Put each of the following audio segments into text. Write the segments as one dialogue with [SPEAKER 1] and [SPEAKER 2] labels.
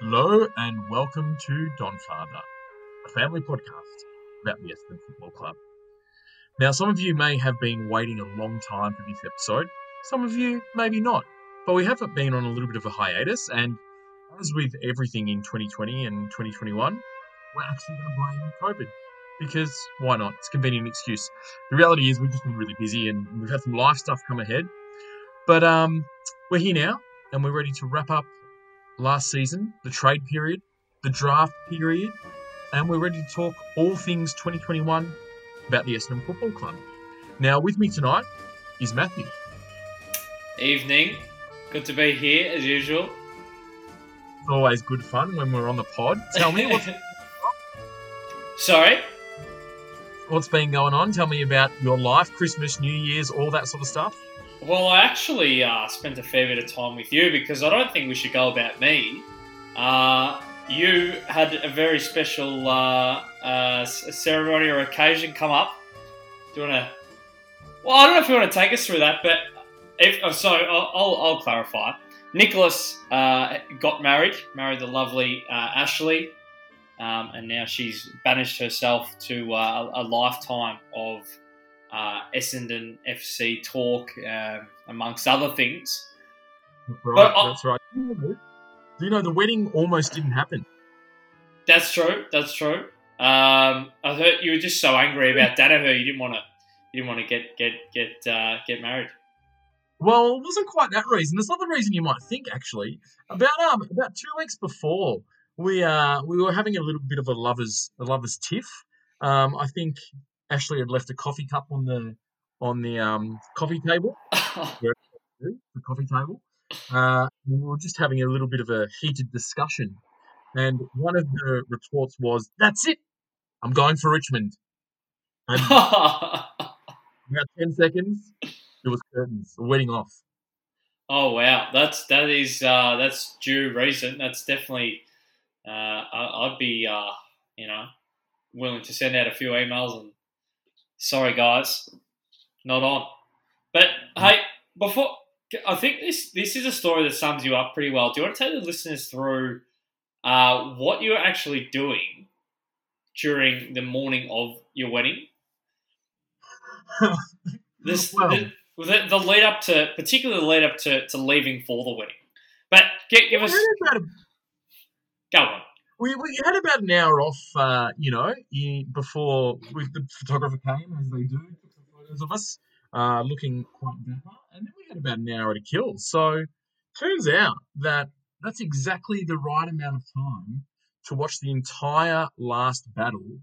[SPEAKER 1] Hello and welcome to Don Father, a family podcast about the Essendon Football Club. Now, some of you may have been waiting a long time for this episode, some of you maybe not, but we have been on a little bit of a hiatus, and as with everything in 2020 and 2021, we're actually going to blame COVID because why not? It's a convenient excuse. The reality is we've just been really busy and we've had some life stuff come ahead, but um, we're here now and we're ready to wrap up last season, the trade period, the draft period, and we're ready to talk all things 2021 about the Essendon Football Club. Now, with me tonight is Matthew.
[SPEAKER 2] Evening. Good to be here as usual.
[SPEAKER 1] It's always good fun when we're on the pod. Tell me what's,
[SPEAKER 2] Sorry?
[SPEAKER 1] what's been going on. Tell me about your life, Christmas, New Year's, all that sort of stuff.
[SPEAKER 2] Well, I actually uh, spent a fair bit of time with you because I don't think we should go about me. Uh, you had a very special uh, uh, ceremony or occasion come up. Do you want to? Well, I don't know if you want to take us through that, but if oh, so, I'll, I'll, I'll clarify. Nicholas uh, got married, married the lovely uh, Ashley, um, and now she's banished herself to a lifetime of uh, Essendon FC talk, um, amongst other things.
[SPEAKER 1] Right,
[SPEAKER 2] I-
[SPEAKER 1] that's right. Do you know the wedding almost didn't happen?
[SPEAKER 2] That's true. That's true. Um, I heard you were just so angry about Daniher. You didn't want to. You didn't want to get get get uh, get married.
[SPEAKER 1] Well, it wasn't quite that reason. It's not the reason you might think, actually. About um about two weeks before, we uh we were having a little bit of a lovers a lovers tiff. Um, I think Ashley had left a coffee cup on the on the um coffee table, the coffee table. Uh, we were just having a little bit of a heated discussion, and one of the retorts was, "That's it, I'm going for Richmond." And about ten seconds, it was curtains, the wedding off.
[SPEAKER 2] Oh wow, that's that is uh, that's due reason. That's definitely. Uh, I, I'd be uh, you know willing to send out a few emails and sorry guys, not on. But hey, before I think this this is a story that sums you up pretty well. Do you want to take the listeners through uh, what you were actually doing during the morning of your wedding? This
[SPEAKER 1] Well-
[SPEAKER 2] the, the, the lead up to, particularly the lead up to, to leaving for the wedding. But get, give us
[SPEAKER 1] had about a-
[SPEAKER 2] go on.
[SPEAKER 1] We, we had about an hour off, uh, you know, in, before we, the photographer came, as they do, took some photos of us, uh, looking quite dapper, and then we had about an hour to kill. So, turns out that that's exactly the right amount of time to watch the entire last battle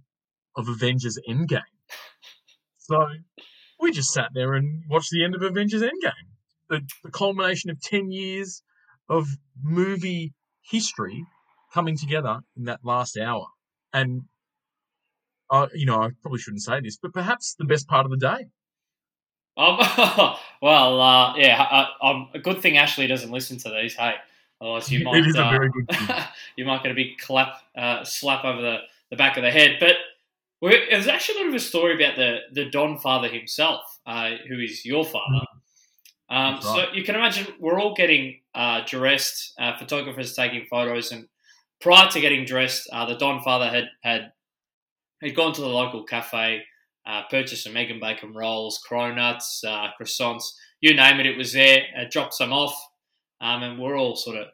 [SPEAKER 1] of Avengers Endgame. So, we just sat there and watched the end of Avengers Endgame, the, the culmination of 10 years of movie history coming together in that last hour. And, uh, you know, I probably shouldn't say this, but perhaps the best part of the day.
[SPEAKER 2] Um, well, uh, yeah, uh, um, a good thing Ashley doesn't listen to these. Hey, otherwise you might
[SPEAKER 1] it is a
[SPEAKER 2] uh,
[SPEAKER 1] very good thing.
[SPEAKER 2] you might get a big clap, uh, slap over the, the back of the head. But there's actually a little bit of a story about the the Don father himself, uh, who is your father. Um,
[SPEAKER 1] That's
[SPEAKER 2] so you can imagine we're all getting uh, dressed, uh, photographers taking photos, and prior to getting dressed, uh, the Don father had had had gone to the local cafe, uh, purchased some egg and bacon rolls, cronuts, uh, croissants, you name it, it was there. Uh, dropped some off, um, and we're all sort of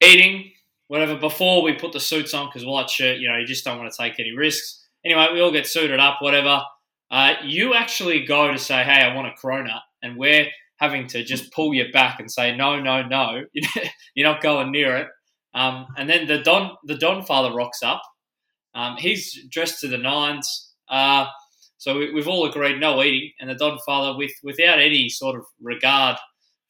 [SPEAKER 2] eating whatever before we put the suits on because white shirt, you know, you just don't want to take any risks. Anyway, we all get suited up, whatever. Uh, you actually go to say, "Hey, I want a cronut," and we're having to just pull you back and say, "No, no, no, you're not going near it." Um, and then the Don, the Don father rocks up. Um, he's dressed to the nines. Uh, so we, we've all agreed no eating, and the Don father, with without any sort of regard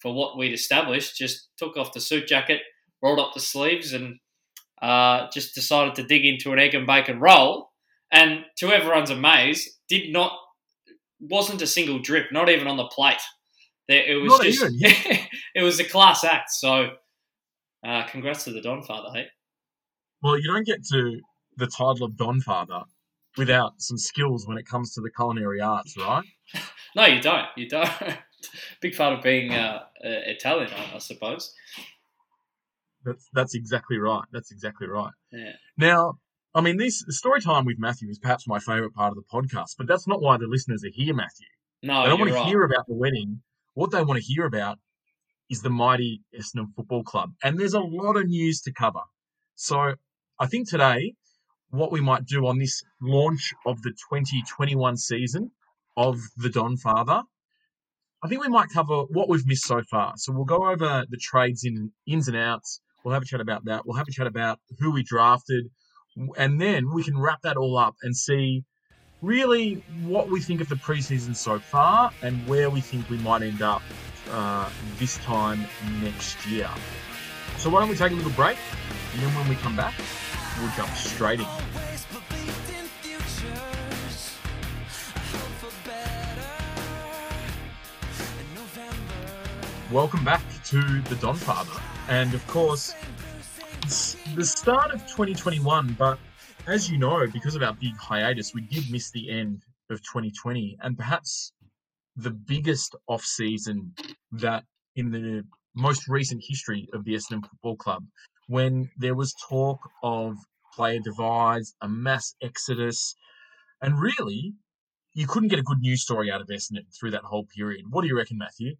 [SPEAKER 2] for what we'd established, just took off the suit jacket, rolled up the sleeves, and uh, just decided to dig into an egg and bacon roll. And to everyone's amaze, did not wasn't a single drip, not even on the plate. There, it was
[SPEAKER 1] Not
[SPEAKER 2] just it was a class act. So, uh, congrats to the Don father. Hey,
[SPEAKER 1] Well, you don't get to the title of Don Father without some skills when it comes to the culinary arts, right?
[SPEAKER 2] no, you don't. You don't. Big part of being uh, uh, Italian, I, I suppose.
[SPEAKER 1] That's that's exactly right. That's exactly right.
[SPEAKER 2] Yeah.
[SPEAKER 1] Now, I mean, this story time with Matthew is perhaps my favourite part of the podcast, but that's not why the listeners are here, Matthew.
[SPEAKER 2] No,
[SPEAKER 1] they don't want to
[SPEAKER 2] right.
[SPEAKER 1] hear about the wedding. What they want to hear about is the mighty Essendon Football Club, and there's a lot of news to cover. So, I think today, what we might do on this launch of the 2021 season of the Don Father, I think we might cover what we've missed so far. So we'll go over the trades in ins and outs. We'll have a chat about that. We'll have a chat about who we drafted, and then we can wrap that all up and see really what we think of the preseason so far and where we think we might end up uh, this time next year. So why don't we take a little break, and then when we come back, we'll jump straight in. Welcome back to the Don Father, and of course, it's the start of 2021. But as you know, because of our big hiatus, we did miss the end of 2020, and perhaps the biggest off season that in the most recent history of the Essendon Football Club, when there was talk of player divides, a mass exodus, and really. You couldn't get a good news story out of Essendon through that whole period. What do you reckon, Matthew?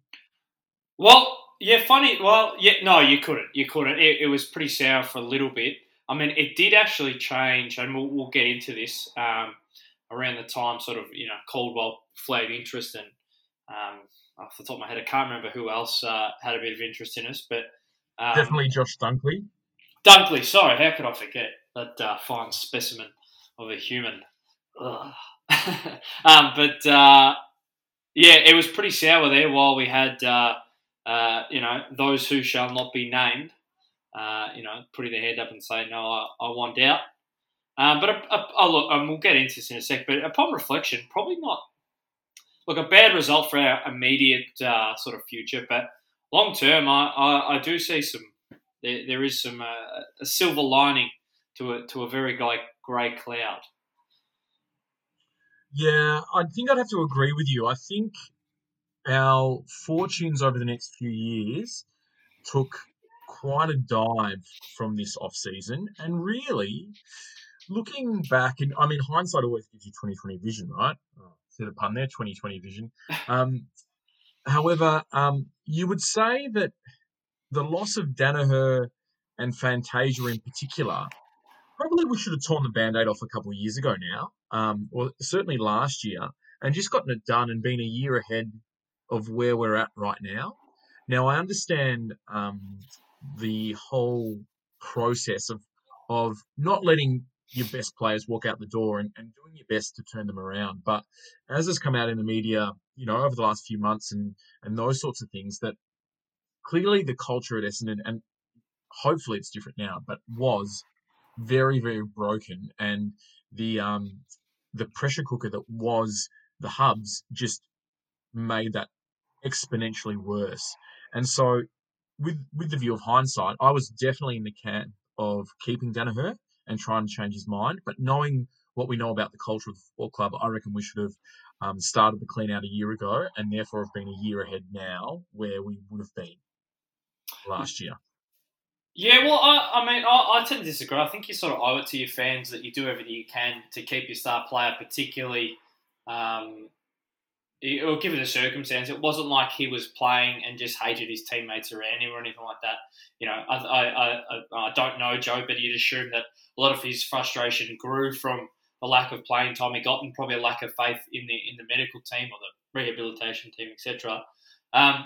[SPEAKER 2] Well, yeah, funny. Well, yeah, no, you couldn't. You couldn't. It, it was pretty sour for a little bit. I mean, it did actually change, and we'll, we'll get into this um, around the time, sort of, you know, Caldwell flagged interest, and um, off the top of my head, I can't remember who else uh, had a bit of interest in us, but um,
[SPEAKER 1] Definitely Josh Dunkley.
[SPEAKER 2] Dunkley. Sorry, how could I forget that uh, fine specimen of a human? Um, but uh, yeah, it was pretty sour there while we had, uh, uh, you know, those who shall not be named, uh, you know, putting their hand up and saying, no, I, I want out. Um, but uh, uh, oh, look, um, we'll get into this in a sec. But upon reflection, probably not. Look, a bad result for our immediate uh, sort of future, but long term, I, I, I do see some. There, there is some uh, a silver lining to a to a very grey cloud.
[SPEAKER 1] Yeah, I think I'd have to agree with you. I think our fortunes over the next few years took quite a dive from this off season, and really looking back, and I mean, hindsight always gives you twenty twenty vision, right? Said a pun there, twenty twenty vision. Um, however, um, you would say that the loss of Daniher and Fantasia in particular probably we should have torn the band-aid off a couple of years ago now um, or certainly last year and just gotten it done and been a year ahead of where we're at right now now i understand um, the whole process of of not letting your best players walk out the door and, and doing your best to turn them around. But as has come out in the media you know over the last few months and and those sorts of things that clearly the culture at essendon and hopefully it's different now but was very very broken. And the um the pressure cooker that was the hubs just made that exponentially worse. And so with with the view of hindsight i was definitely in the camp of keeping daniher and trying to change his mind but knowing what we know about the culture of the football club i reckon we should have um, started the clean out a year ago and therefore have been a year ahead now where we would have been last year
[SPEAKER 2] Yeah, well, I, I mean, I, I tend to disagree. I think you sort of owe it to your fans that you do everything you can to keep your star player, particularly, um, or given the circumstance, it wasn't like he was playing and just hated his teammates around him or anything like that. You know, I, I, I, I- don't know Joe, but you'd assume that a lot of his frustration grew from the lack of playing time he got and probably a lack of faith in the in the medical team or the rehabilitation team, etc. Um,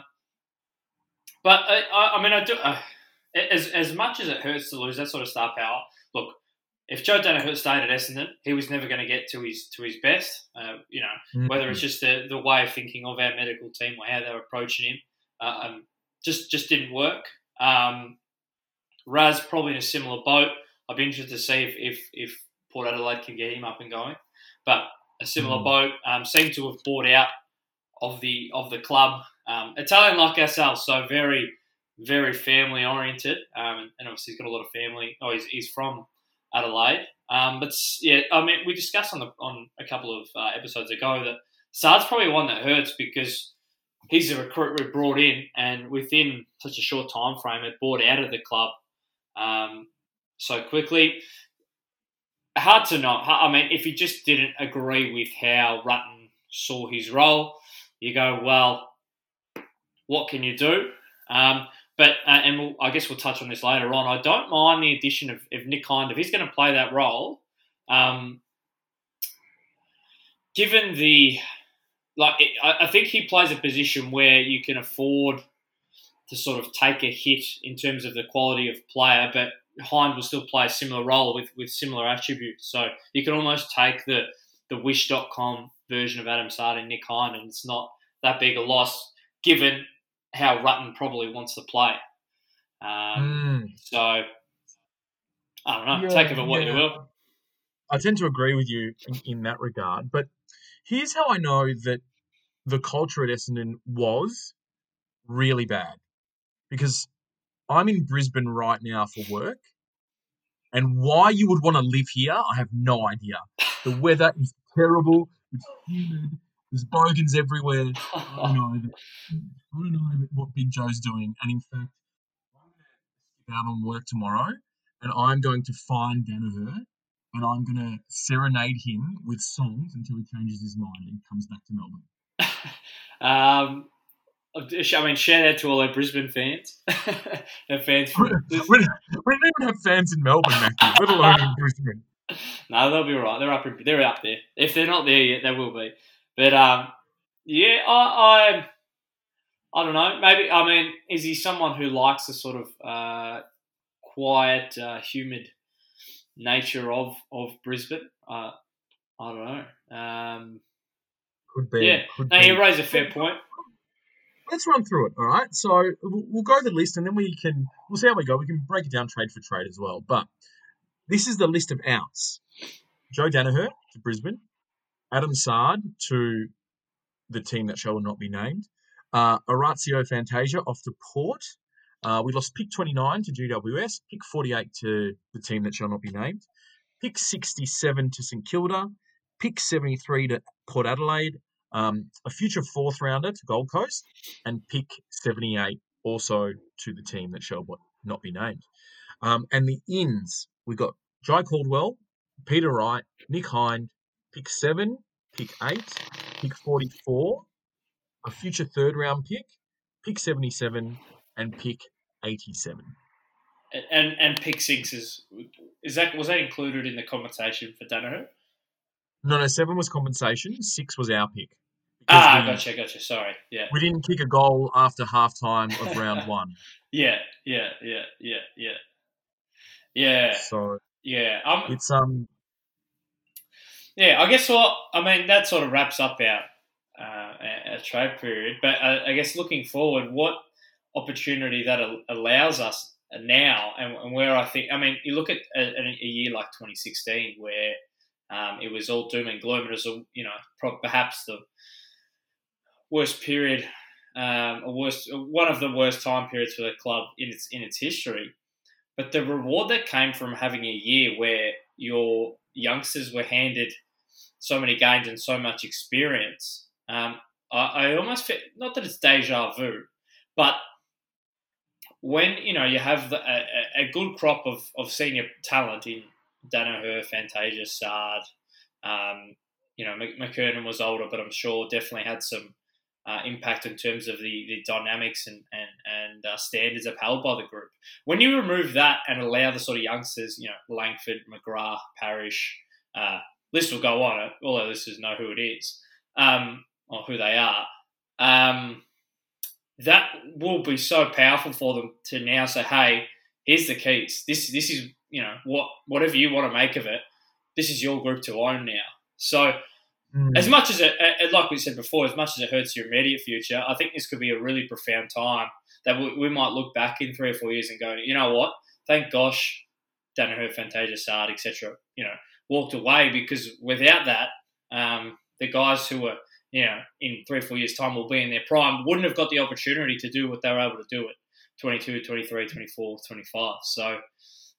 [SPEAKER 2] but I, I, I mean, I do. Uh, as as much as it hurts to lose that sort of star power, look, if Joe Daniher stayed at Essendon, he was never going to get to his to his best. Uh, you know, whether it's just the, the way of thinking of our medical team or how they were approaching him, uh, um, just just didn't work. Um, Raz probably in a similar boat. I'd be interested to see if, if, if Port Adelaide can get him up and going. But a similar
[SPEAKER 1] Mm.
[SPEAKER 2] boat um, seemed to have bought out of the of the club. Um, Italian like ourselves, so very very family oriented, um, and obviously he's got a lot of family. Oh, he's, he's from Adelaide. Um, but yeah, I mean, we discussed on the on a couple of uh, episodes ago that Saad's probably one that hurts because he's a recruit we brought in, and within such a short time frame, it bought out of the club. um, so quickly. Hard to know. I mean, if you just didn't agree with how Rutten saw his role, you go, well, what can you do? Um, but uh, and we'll, I guess we'll touch on this later on. I don't mind the addition of, of Nick Hind if he's going to play that role. Um, given the like, it, I, I think he plays a position where you can afford to sort of take a hit in terms of the quality of player, but Hind will still play a similar role with, with similar attributes. So you can almost take the the wish.com version of Adam Saad and Nick Hind, and it's not that big a loss given how Rutten probably wants to play. Um,
[SPEAKER 1] Mm.
[SPEAKER 2] So I don't know.
[SPEAKER 1] Yeah,
[SPEAKER 2] take of it what you will.
[SPEAKER 1] I tend to agree with you in, in that regard. But here's how I know that the culture at Essendon was really bad. Because I'm in Brisbane right now for work. And why you would want to live here, I have no idea. The weather is terrible. It's humid. There's bogans everywhere. I don't know. That, I don't know that what Big Joe's doing. And in fact, I'm going to skip out on work tomorrow and I'm going to find Daniher and I'm going to serenade him with songs until he changes his mind and comes back to Melbourne.
[SPEAKER 2] um, I mean, shout out to all our Brisbane fans. our fans.
[SPEAKER 1] We, we, we don't even have fans in Melbourne, Matthew, let alone in Brisbane.
[SPEAKER 2] No, they'll be all right. They're up. in- They're up there. If they're not there yet, they will be. But um, yeah, I, I, I don't know. Maybe I mean, is he someone who likes the sort of uh, quiet, uh, humid nature of of Brisbane? Uh, I don't know. Um,
[SPEAKER 1] Could be.
[SPEAKER 2] Yeah.
[SPEAKER 1] Could
[SPEAKER 2] no,
[SPEAKER 1] be.
[SPEAKER 2] you raise a fair point.
[SPEAKER 1] Let's run through it, all right? So we'll we'll go the list and then we can, we'll see how we go. We can break it down trade for trade as well. But this is the list of outs Joe Daniher to Brisbane, Adam Saad to the team that shall not be named, uh, Orazio Fantasia off to Port. Uh, we lost pick 29 to GWS, pick 48 to the team that shall not be named, pick 67 to St Kilda, pick 73 to Port Adelaide, um, a future fourth rounder to Gold Coast, and pick 78 also to the team that shall not be named. Um, and the ins, we got Jye Caldwell, Peter Wright, Nick Hind, pick seven, pick eight, pick 44, a future third round pick, pick 77, and pick 87.
[SPEAKER 2] And and pick six is is that was that included in the compensation for Daniher?
[SPEAKER 1] No, no, seven was compensation, six was our pick.
[SPEAKER 2] Ah,
[SPEAKER 1] we,
[SPEAKER 2] gotcha, gotcha. Sorry. Yeah.
[SPEAKER 1] we didn't kick a goal after half time of round one.
[SPEAKER 2] Yeah, yeah, yeah, yeah, yeah. Yeah,
[SPEAKER 1] So
[SPEAKER 2] yeah. Um,
[SPEAKER 1] it's um
[SPEAKER 2] yeah, I guess what I mean that sort of wraps up our uh, our trade period. But uh, I guess looking forward, what opportunity that allows us now, and, and where I think, I mean, you look at a, a year like 2016, where um, it was all doom and gloom. It was, a, you know, perhaps the worst period, um, or worst, one of the worst time periods for the club in its in its history. But the reward that came from having a year where your youngsters were handed so many games and so much experience, um, I, I almost feel not that it's deja vu, but when you know you have a, a good crop of, of senior talent in Daniher, Fantasia, Saad, um, you know McKernan was older, but I'm sure definitely had some uh, impact in terms of the, the dynamics and and, and uh, standards upheld by the group. When you remove that and allow the sort of youngsters, you know Langford, McGrath, Parish, uh, list will go on. All our listeners know who it is um, or who they are. Um, that will be so powerful for them to now say, "Hey, here's the keys. This this is you know what whatever you want to make of it. This is your group to own now." So
[SPEAKER 1] mm,
[SPEAKER 2] as much as it, uh, like we said before, as much as it hurts your immediate future, I think this could be a really profound time that we, we might look back in three or four years and go, you know what? Thank gosh, Daniher, Fantasia, Saad, etc. You know, walked away because without that, um, the guys who were you know in three or four years' time will be in their prime wouldn't have got the opportunity to do what they were able to do at 22, 23, 24, 25. So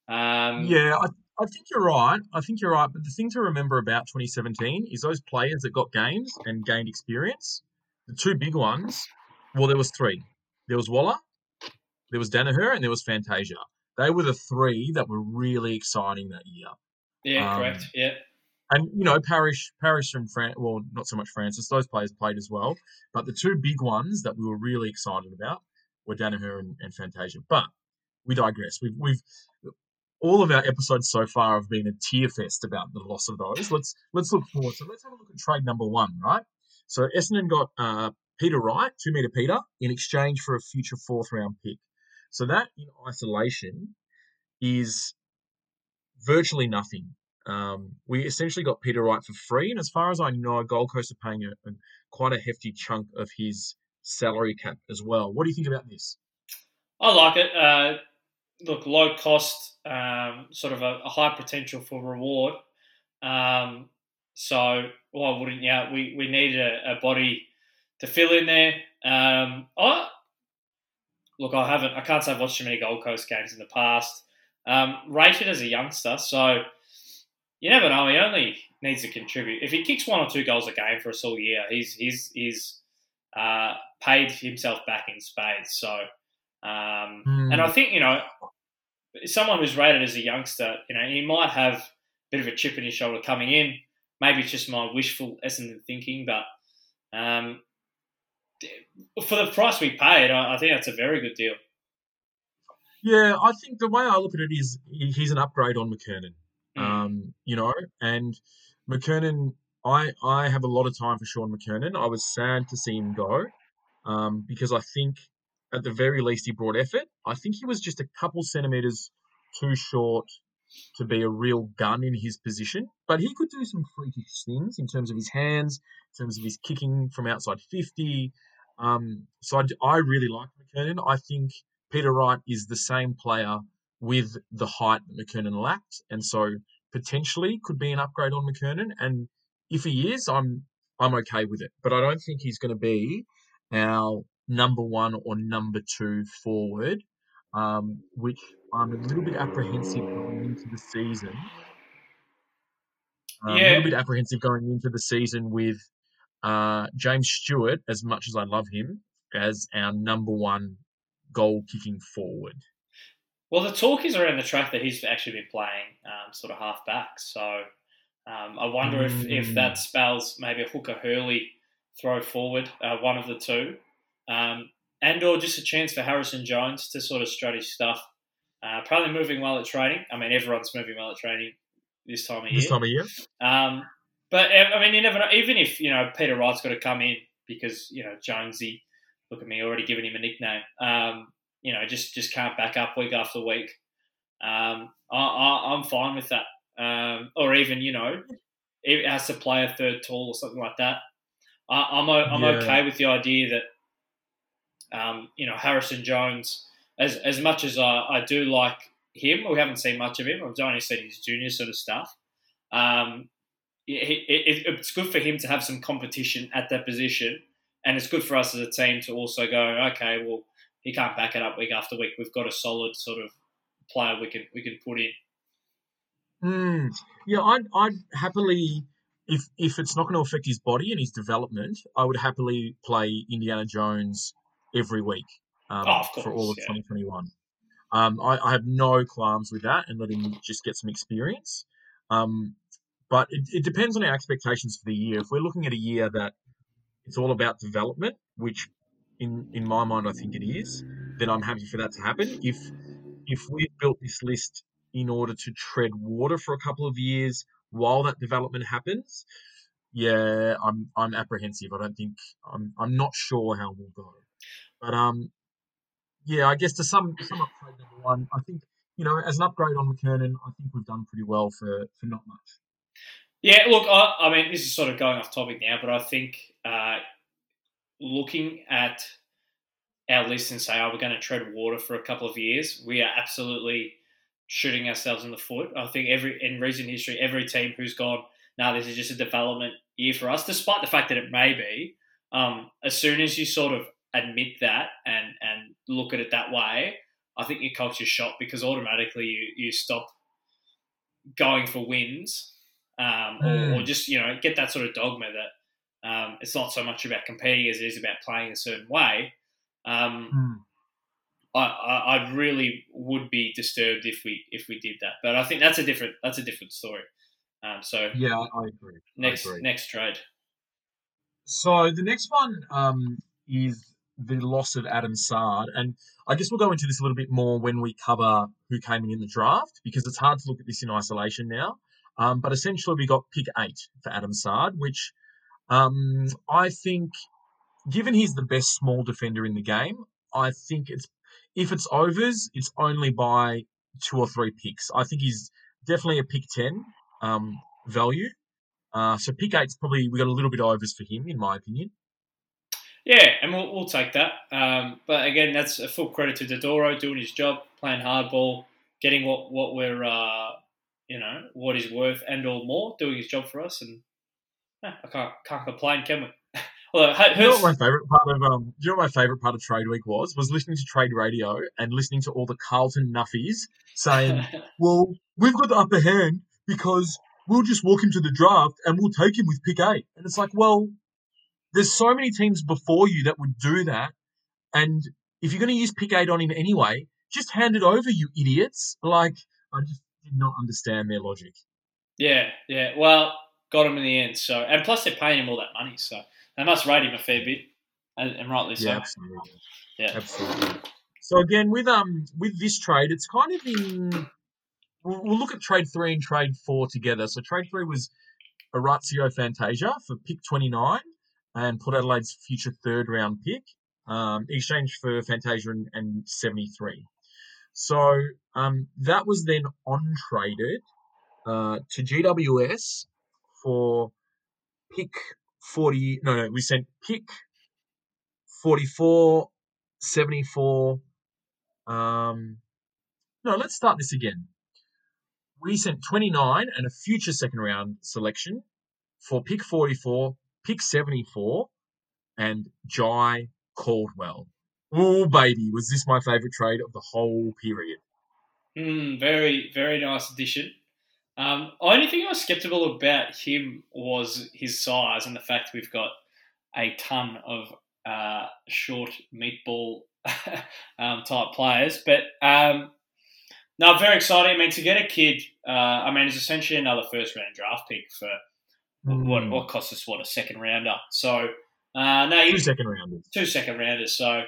[SPEAKER 2] um,
[SPEAKER 1] yeah, I, I think you're right. I think you're right. But the thing to remember about 2017 is those players that got games and gained experience. The two big ones. Well, there was three. There was Waller, there was Daniher, and there was Fantasia. they were the three that were really exciting that year.
[SPEAKER 2] Yeah,
[SPEAKER 1] Um,
[SPEAKER 2] correct. Yeah.
[SPEAKER 1] And you know, Parish, Parish and France, well, not so much Francis. Those players played as well, but the two big ones that we were really excited about were Daniher and, and Fantasia. But we digress. We've we've all of our episodes so far have been a tear fest about the loss of those. Let's let's look forward. So let's have a look at trade number one, right? So Essendon got uh, Peter Wright, two meter Peter, in exchange for a future fourth round pick. So that in isolation is virtually nothing. Um, we essentially got Peter Wright for free, and as far as I know, Gold Coast are paying a, a quite a hefty chunk of his salary cap as well. What do you think about this?
[SPEAKER 2] I like it. Uh, look, low cost, um, sort of a, a high potential for reward. Um, so why wouldn't you? We we need a, a body to fill in there. Um, I look, I haven't. I can't say I've watched too many Gold Coast games in the past. Um, rated as a youngster, so you never know. He only needs to contribute. If he kicks one or two goals a game for us all year, he's he's he's uh, paid himself back in spades. So, um,
[SPEAKER 1] Hmm.
[SPEAKER 2] and I think you know, someone who's rated as a youngster, you know, he might have a bit of a chip in his shoulder coming in. Maybe it's just my wishful Essendon thinking, but um, for the price we paid, I, I think that's a very good deal.
[SPEAKER 1] Yeah, I think the way I look at it is he's an upgrade on McKernan.
[SPEAKER 2] Mm.
[SPEAKER 1] Um, you know, and McKernan, I I have a lot of time for Sean McKernan. I was sad to see him go um, because I think at the very least he brought effort. I think he was just a couple centimeters too short to be a real gun in his position, but he could do some freakish things in terms of his hands, in terms of his kicking from outside fifty. Um, so I really like McKernan. I think Peter Wright is the same player with the height that McKernan lacked, and so potentially could be an upgrade on McKernan. And if he is, I'm I'm okay with it. But I don't think he's going to be our number one or number two forward, um, which I'm a little bit apprehensive going into the season. Um, A little bit apprehensive going into the season with uh, James Stewart, as much as I love him, as our number one goal kicking forward.
[SPEAKER 2] Well, the talk is around the track that he's actually been playing um, sort of half back. So um, I wonder if, if
[SPEAKER 1] Mm.
[SPEAKER 2] that spells maybe a Hooker Hurley throw forward, uh, one of the two, um, and or just a chance for Harrison Jones to sort of strut his stuff. Uh, probably moving well at training. I mean, everyone's moving well at training this time of
[SPEAKER 1] This
[SPEAKER 2] year.
[SPEAKER 1] time of year,
[SPEAKER 2] Um, but I mean, you never know. Even if you know Peter Wright's got to come in because you know Jonesy, look at me, already giving him a nickname. Um, you know, just just can't back up week after week. Um, I, I, I'm fine with that. Um, or even you know, it has to play a third tall or something like that. I, I'm o- I'm
[SPEAKER 1] Yeah.
[SPEAKER 2] okay with the idea that um, you know Harrison Jones, as as much as I, I do like him, we haven't seen much of him. I've only seen his junior sort of stuff. Um, it, it, it's good for him to have some competition at that position, and it's good for us as a team to also go, okay, well, he can't back it up week after week. We've got a solid sort of player we can we can put in.
[SPEAKER 1] Hmm. Yeah, I'd, I'd happily, if if it's not going to affect his body and his development, I would happily play Indiana Jones every week um,
[SPEAKER 2] Oh, of
[SPEAKER 1] for all of
[SPEAKER 2] yeah.
[SPEAKER 1] 2021. Um, I, I have no qualms with that and let him just get some experience. Um, but it, it depends on our expectations for the year. If we're looking at a year that it's all about development, which in in my mind I think it is, then I'm happy for that to happen. If if we've built this list in order to tread water for a couple of years while that development happens, yeah, I'm I'm apprehensive. I don't think I'm I'm not sure how we'll go. But um, yeah, I guess to sum sum up trade number one, I think you know as an upgrade on McKernan, I think we've done pretty well for for not much.
[SPEAKER 2] Yeah, look, I, I mean, this is sort of going off topic now, but I think uh, looking at our list and say, oh, we're going to tread water for a couple of years, we are absolutely shooting ourselves in the foot. I think every in recent history, every team who's gone, now this is just a development year for us, despite the fact that it may be, um, as soon as you sort of admit that and, and look at it that way, I think your culture's shot because automatically you, you stop going for wins um, or,
[SPEAKER 1] Mm.
[SPEAKER 2] or just, you know, get that sort of dogma that um, it's not so much about competing as it is about playing a certain way. Um, I, I I really would be disturbed if we if we did that. But I think that's a different that's a different story. Um, so
[SPEAKER 1] Yeah, I, I agree. I
[SPEAKER 2] next
[SPEAKER 1] agree.
[SPEAKER 2] next trade.
[SPEAKER 1] So the next one um, is the loss of Adam Saad, and I guess we'll go into this a little bit more when we cover who came in in the draft because it's hard to look at this in isolation now. Um, but essentially, we got pick eight for Adam Saad, which um, I think, given he's the best small defender in the game, I think it's if it's overs, it's only by two or three picks. I think he's definitely a pick ten um, value. Uh, so pick eight's probably we got a little bit overs for him, in my opinion.
[SPEAKER 2] Yeah, and we'll, we'll take that. Um, but again, that's a full credit to Dodoro doing his job, playing hardball, getting what what we're uh, you know what he's worth and all more, doing his job for us, and eh, I can't can't complain, can we? Although,
[SPEAKER 1] You know what my favorite part of um, you know what my favorite part of Trade Week was? Was listening to Trade Radio and listening to all the Carlton nuffies saying, "Well, we've got the upper hand because we'll just walk him to the draft and we'll take him with pick eight. And it's like, well, there's so many teams before you that would do that, and if you're going to use pick eight on him anyway, just hand it over, you idiots! Like, I just did not understand their logic.
[SPEAKER 2] yeah, yeah. Well, got him in the end. So, and plus they're paying him all that money, so they must rate him a fair bit, and, and rightly so.
[SPEAKER 1] Yeah, absolutely.
[SPEAKER 2] Yeah.
[SPEAKER 1] absolutely. So again, with um with this trade, it's kind of in. We'll, we'll look at trade three and trade four together. So trade three was Orazio Fantasia for pick twenty nine and Port Adelaide's future third round pick, um, exchange for Fantasia and, and seventy three. So um, that was then on traded uh, to GWS for pick forty. No, no, we sent pick 44, 74. Um, no, let's start this again. We sent 29 and a future second round selection for pick 44, pick 74, and Jye Caldwell. Oh, baby, was this my favourite trade of the whole period?
[SPEAKER 2] Mm, very, very nice addition. Um, only thing I was skeptical about him was his size and the fact we've got a ton of uh, short meatball um, type players. But um, no, very exciting. I mean, to get a kid, uh, I mean, it's essentially another first round draft pick for what
[SPEAKER 1] Mm.
[SPEAKER 2] what costs us what a second rounder. So uh, no,
[SPEAKER 1] Two second rounders.
[SPEAKER 2] two second rounders. So,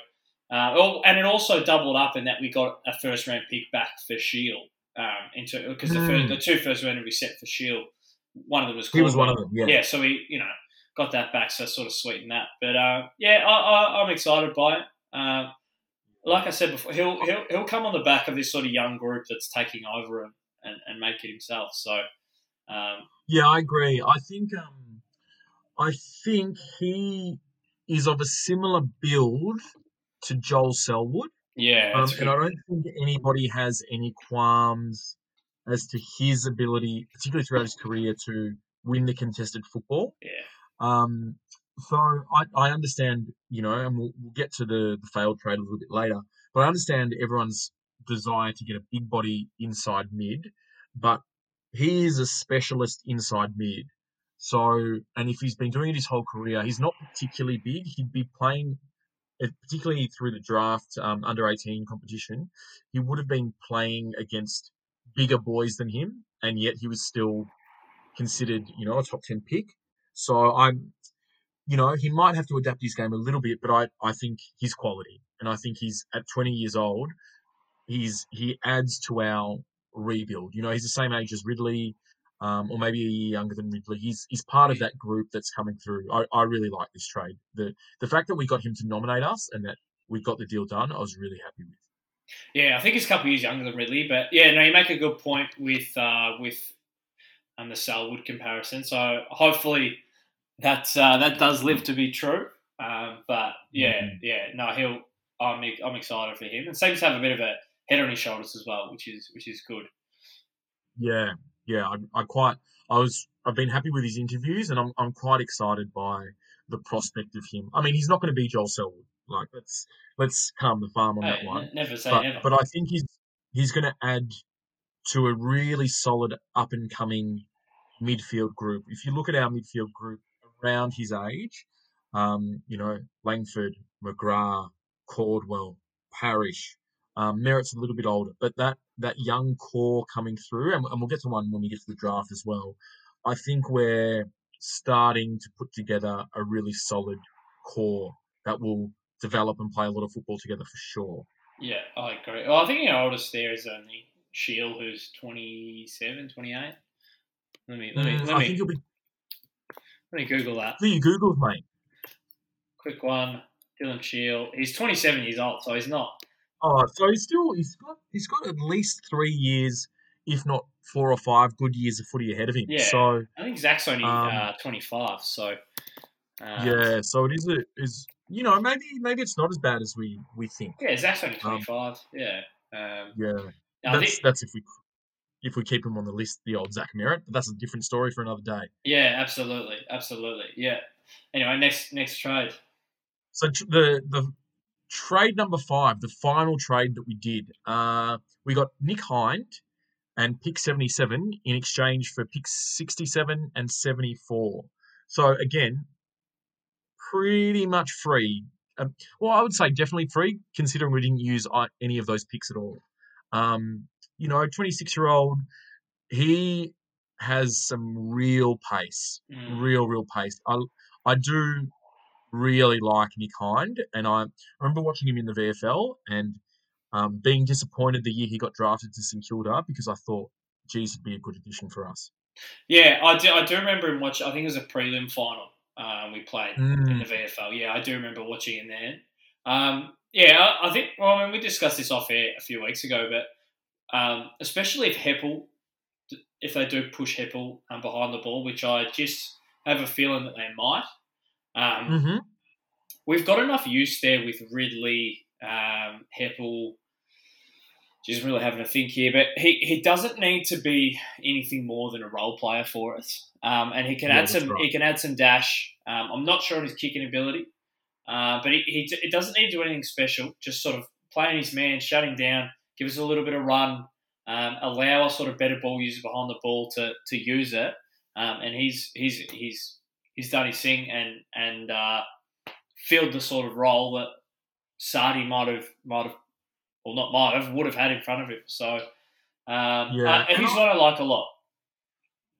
[SPEAKER 2] uh, oh, and it also doubled up in that we got a first round pick back for Shiel. Um, into because the,
[SPEAKER 1] Mm.
[SPEAKER 2] first, the two first rounders we set for Shiel, one of them was
[SPEAKER 1] He was one of them, yeah.
[SPEAKER 2] Yeah, so we you know got that back, so sort of sweetened that. But uh, yeah, I, I, I'm excited by it. Uh, like I said before, he'll he'll he'll come on the back of this sort of young group that's taking over and, and, and make it himself. So um,
[SPEAKER 1] Yeah, I agree. I think um, I think he is of a similar build to Joel Selwood,
[SPEAKER 2] yeah,
[SPEAKER 1] um, and I don't think anybody has any qualms as to his ability, particularly throughout his career, to win the contested football.
[SPEAKER 2] yeah,
[SPEAKER 1] Um, so I, I understand, you know, and we'll, we'll get to the, the failed trade a little bit later, but I understand everyone's desire to get a big body inside mid, but he is a specialist inside mid. So, and if he's been doing it his whole career, he's not particularly big. He'd be playing, particularly through the draft um, under 18 competition, he would have been playing against bigger boys than him, and yet he was still considered, you know, a top 10 pick. So I'm, you know, he might have to adapt his game a little bit, but I, I think his quality. And I think he's at 20 years old, he's he adds to our rebuild. You know, he's the same age as Ridley, um, or maybe a year younger than Ridley. He's he's part of that group that's coming through. I, I really like this trade. The the fact that we got him to nominate us and that we got the deal done, I was really happy with.
[SPEAKER 2] yeah. I think he's a couple of years younger than Ridley, but yeah, no, you make a good point with uh, with um, the Selwood comparison. So hopefully that uh, that does live to be true. Um, but yeah,
[SPEAKER 1] Mhm.
[SPEAKER 2] yeah, no, he'll. I'm I'm excited for him, and seems to have a bit of a head on his shoulders as well, which is which is good.
[SPEAKER 1] Yeah, yeah, I, I quite, I was, I've been happy with his interviews, and I'm, I'm quite excited by the prospect of him. I mean, he's not going to be Joel Selwood. Like, let's, let's calm the farm on that
[SPEAKER 2] Hey,
[SPEAKER 1] one.
[SPEAKER 2] never say
[SPEAKER 1] But,
[SPEAKER 2] never.
[SPEAKER 1] but I think he's, he's going to add to a really solid up and coming midfield group. If you look at our midfield group around his age, um, you know, Langford, McGrath, Caldwell, Parish. Um, Merrett's a little bit older, but that that young core coming through, and, and we'll get to one when we get to the draft as well. I think we're starting to put together a really solid core that will develop and play a lot of football together for sure.
[SPEAKER 2] Yeah, I agree. Well, I think our oldest there is only Shiel, who's 27, 28. Let me let me
[SPEAKER 1] Mm,
[SPEAKER 2] let
[SPEAKER 1] I
[SPEAKER 2] me
[SPEAKER 1] think you'll be.
[SPEAKER 2] let me Google that.
[SPEAKER 1] Do you Google, mate?
[SPEAKER 2] Quick one. Dylan Shiel. He's 27 years old, so he's not.
[SPEAKER 1] Oh, so he's still he's got he's got at least three years, if not four or five good years of footy ahead of him.
[SPEAKER 2] Yeah.
[SPEAKER 1] So
[SPEAKER 2] I think Zach's only
[SPEAKER 1] Um,
[SPEAKER 2] uh, 25. So um,
[SPEAKER 1] yeah, so it is a is you know maybe maybe it's not as bad as we we think.
[SPEAKER 2] yeah, Zach's only
[SPEAKER 1] Um,
[SPEAKER 2] 25. yeah. Um,
[SPEAKER 1] Yeah, that's
[SPEAKER 2] think,
[SPEAKER 1] that's if we if we keep him on the list, the old Zach Merrett. But that's a different story for another day.
[SPEAKER 2] yeah, absolutely, absolutely. Yeah. Anyway, next next trade.
[SPEAKER 1] So the the trade number five, the final trade that we did, uh, we got Nick Hind and pick seventy seven in exchange for picks sixty seven and seventy four. So again, pretty much free. Um, well, I would say definitely free, considering we didn't use uh, any of those picks at all. Um, you know, twenty six year old, he has some real pace
[SPEAKER 2] Mm.
[SPEAKER 1] real, real pace. I I do really like Nick Hind, and I remember watching him in the VFL and um, being disappointed the year he got drafted to St Kilda because I thought, geez, it'd be a good addition for us.
[SPEAKER 2] Yeah, I do. I do remember him watching. I think it was a prelim final. Um, we played in
[SPEAKER 1] Mm,
[SPEAKER 2] the VFL. Yeah, I do remember watching him there. Um, yeah, I, I think. Well, I mean, we discussed this off air a few weeks ago, but um, especially if Heppell, if they do push Heppell um, behind the ball, which I just have a feeling that they might. Um,
[SPEAKER 1] hmm
[SPEAKER 2] We've got enough use there with Ridley, um, Heppell. Just really having a think here, but he, he doesn't need to be anything more than a role player for us, um, and he can
[SPEAKER 1] Yeah,
[SPEAKER 2] add some
[SPEAKER 1] right.
[SPEAKER 2] he can add some dash. Um, I'm not sure on his kicking ability, uh, but he, he it doesn't need to do anything special. Just sort of playing his man, shutting down, give us a little bit of run, um, allow us sort of better ball users behind the ball to to use it, um, and he's he's he's he's done his thing and and uh, filled the sort of role that Sardi might have might have, well not might have, would have had in front of him. So um,
[SPEAKER 1] Yeah,
[SPEAKER 2] uh, and
[SPEAKER 1] and
[SPEAKER 2] he's
[SPEAKER 1] I-
[SPEAKER 2] one I like a lot.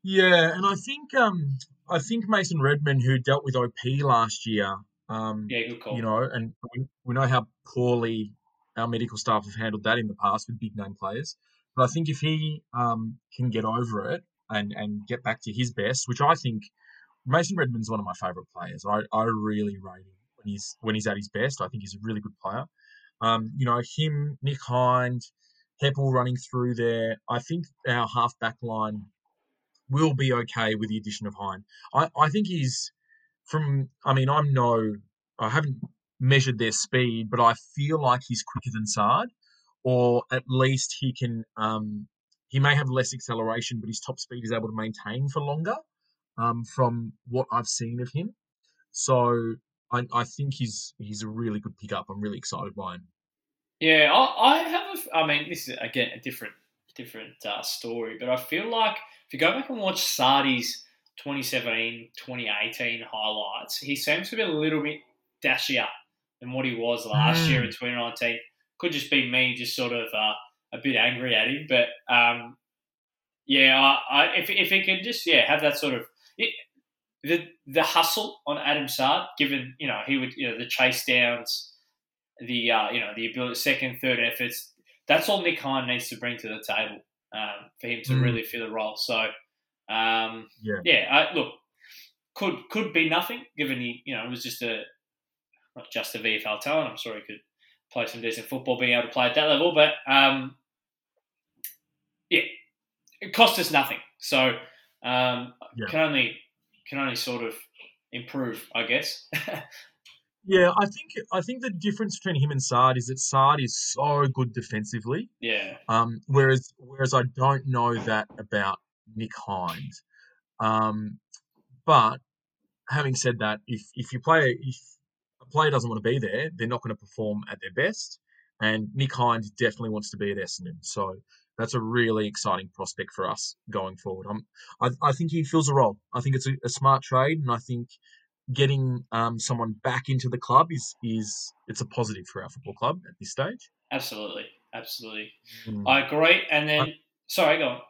[SPEAKER 1] Yeah, and I think um, I think Mason Redman, who dealt with OP last year, um,
[SPEAKER 2] Yeah, good call.
[SPEAKER 1] you know, and we, we know how poorly our medical staff have handled that in the past with big name players. But I think if he um, can get over it and, and get back to his best, which I think Mason Redman's one of my favourite players. I, I really rate him when he's when he's at his best. I think he's a really good player. Um, you know, him, Nick Hind, Heppell running through there. I think our half back line will be okay with the addition of Hind. I, I think he's from I mean, I'm no I haven't measured their speed, but I feel like he's quicker than Saad, or at least he can um he may have less acceleration, but his top speed is able to maintain for longer, um, from what I've seen of him. So I, I think he's he's a really good pickup. I'm really excited by him.
[SPEAKER 2] Yeah, I, I have. A, I mean, this is again a different different uh, story, but I feel like if you go back and watch Sardi's 2017, 2018 highlights, he seems to be a little bit dashier than what he was last year in 2019. Could just be me, just sort of uh, a bit angry at him, but um, yeah, I, I, if if he could just yeah have that sort of it, the the hustle on Adam Saad, given you know he would you know the chase downs the uh, you know the ability, second, third efforts. That's all Nick Hind needs to bring to the table um, for him to
[SPEAKER 1] Mm.
[SPEAKER 2] really fill the role. So um,
[SPEAKER 1] Yeah.
[SPEAKER 2] yeah. I, look, could could be nothing given he you know it was just a not just a VFL talent. I'm sure he could play some decent football, being able to play at that level. But um, yeah, it cost us nothing. So um,
[SPEAKER 1] Yeah.
[SPEAKER 2] can only can only sort of improve, I guess.
[SPEAKER 1] Yeah, I think I think the difference between him and Saad is that Saad is so good defensively,
[SPEAKER 2] yeah.
[SPEAKER 1] um, whereas whereas I don't know that about Nick Hines. Um, but having said that, if if you play if a player doesn't want to be there, they're not going to perform at their best. And Nick Hines definitely wants to be at Essendon, so that's a really exciting prospect for us going forward. Um, I, I think he fills a role. I think it's a, a smart trade, and I think getting um, someone back into the club is is it's a positive for our football club at this stage.
[SPEAKER 2] Absolutely, absolutely.
[SPEAKER 1] Mm.
[SPEAKER 2] I agree. And then, sorry, go on.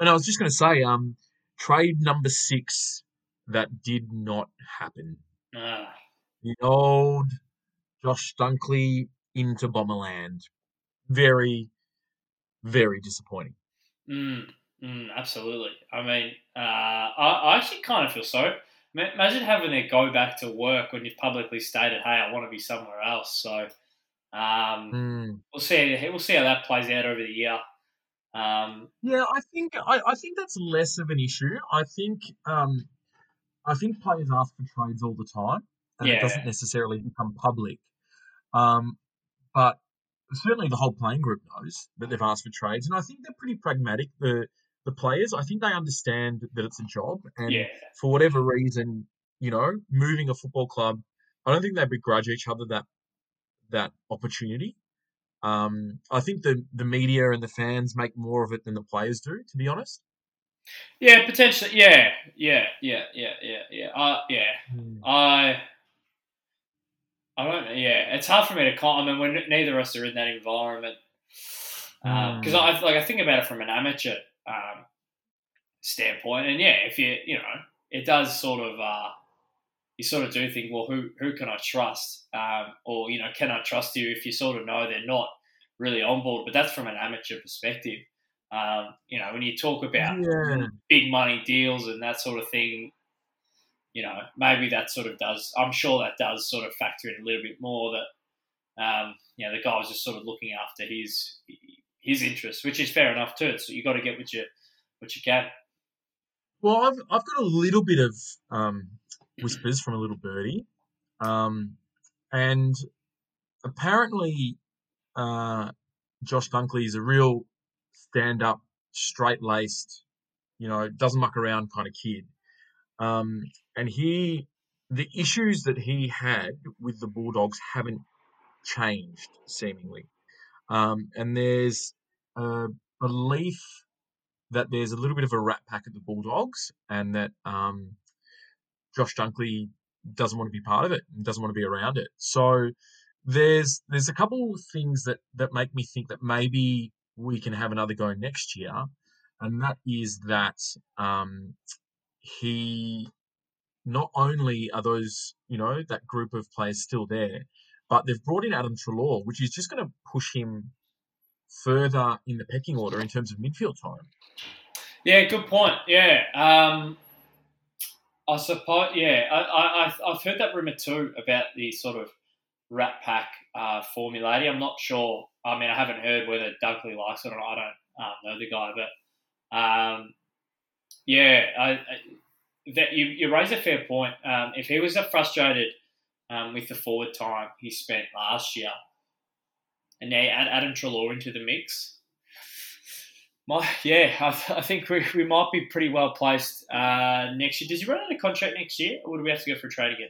[SPEAKER 1] And I was just going to say, um, trade number six that did not happen.
[SPEAKER 2] Ah,
[SPEAKER 1] The old Josh Dunkley into Bomberland. Very, very disappointing.
[SPEAKER 2] mm, mm, absolutely. I mean, uh, I, I actually kind of feel so. Imagine having to go back to work when you've publicly stated, "Hey, I want to be somewhere else." So, um,
[SPEAKER 1] Mm.
[SPEAKER 2] we'll see. We'll see how that plays out over the year. Um,
[SPEAKER 1] Yeah, I think I, I think that's less of an issue. I think um, I think players ask for trades all the time, and
[SPEAKER 2] Yeah.
[SPEAKER 1] it doesn't necessarily become public. Um, but certainly the whole playing group knows that they've asked for trades, and I think they're pretty pragmatic. The the players, I think they understand that it's a job, and
[SPEAKER 2] yeah,
[SPEAKER 1] for whatever reason, you know, moving a football club, I don't think they begrudge each other that that opportunity. Um, I think the the media and the fans make more of it than the players do, to be honest.
[SPEAKER 2] yeah, potentially. Yeah, yeah, yeah, yeah, yeah, yeah. Uh, yeah. I, I don't. Yeah, it's hard for me to comment. I mean, when neither of us are in that environment, because
[SPEAKER 1] Mm.
[SPEAKER 2] I like I think about it from an amateur um, standpoint, and yeah, if you you know, it does sort of uh, you sort of do think, well, who who can I trust, um, or you know, can I trust you if you sort of know they're not really on board? But that's from an amateur perspective. Um, you know, when you talk about
[SPEAKER 1] Yeah.
[SPEAKER 2] big money deals and that sort of thing, you know, maybe that sort of does. I'm sure that does sort of factor in a little bit more that, um, you know, the guy was just sort of looking after his his interests, which is fair enough too. So you got to get what you what you can.
[SPEAKER 1] Well, I've I've got a little bit of um, whispers from a little birdie, um, and apparently, uh, Josh Dunkley is a real stand-up, straight-laced, you know, doesn't muck around kind of kid. Um, and he, the issues that he had with the Bulldogs haven't changed seemingly. Um, and there's a belief that there's a little bit of a rat pack at the Bulldogs, and that um, Josh Dunkley doesn't want to be part of it and doesn't want to be around it. So there's there's a couple of things that that make me think that maybe we can have another go next year, and that is that um, he not only are those you know that group of players still there, but they've brought in Adam Treloar, which is just going to push him further in the pecking order in terms of midfield time.
[SPEAKER 2] Yeah, good point. Yeah, um, I suppose. Yeah, I, I I've heard that rumor too about the sort of Rat Pack uh, formulating. I'm not sure. I mean, I haven't heard whether Dunkley likes it or not. I don't um, know the guy, but um, yeah, I, I, that you you raise a fair point. Um, if he was frustrated um, with the forward time he spent last year, and now add Adam Treloar into the mix, my, yeah, I, I think we, we might be pretty well placed uh, next year. Does he run out of contract next year, or do we have to go for a trade again?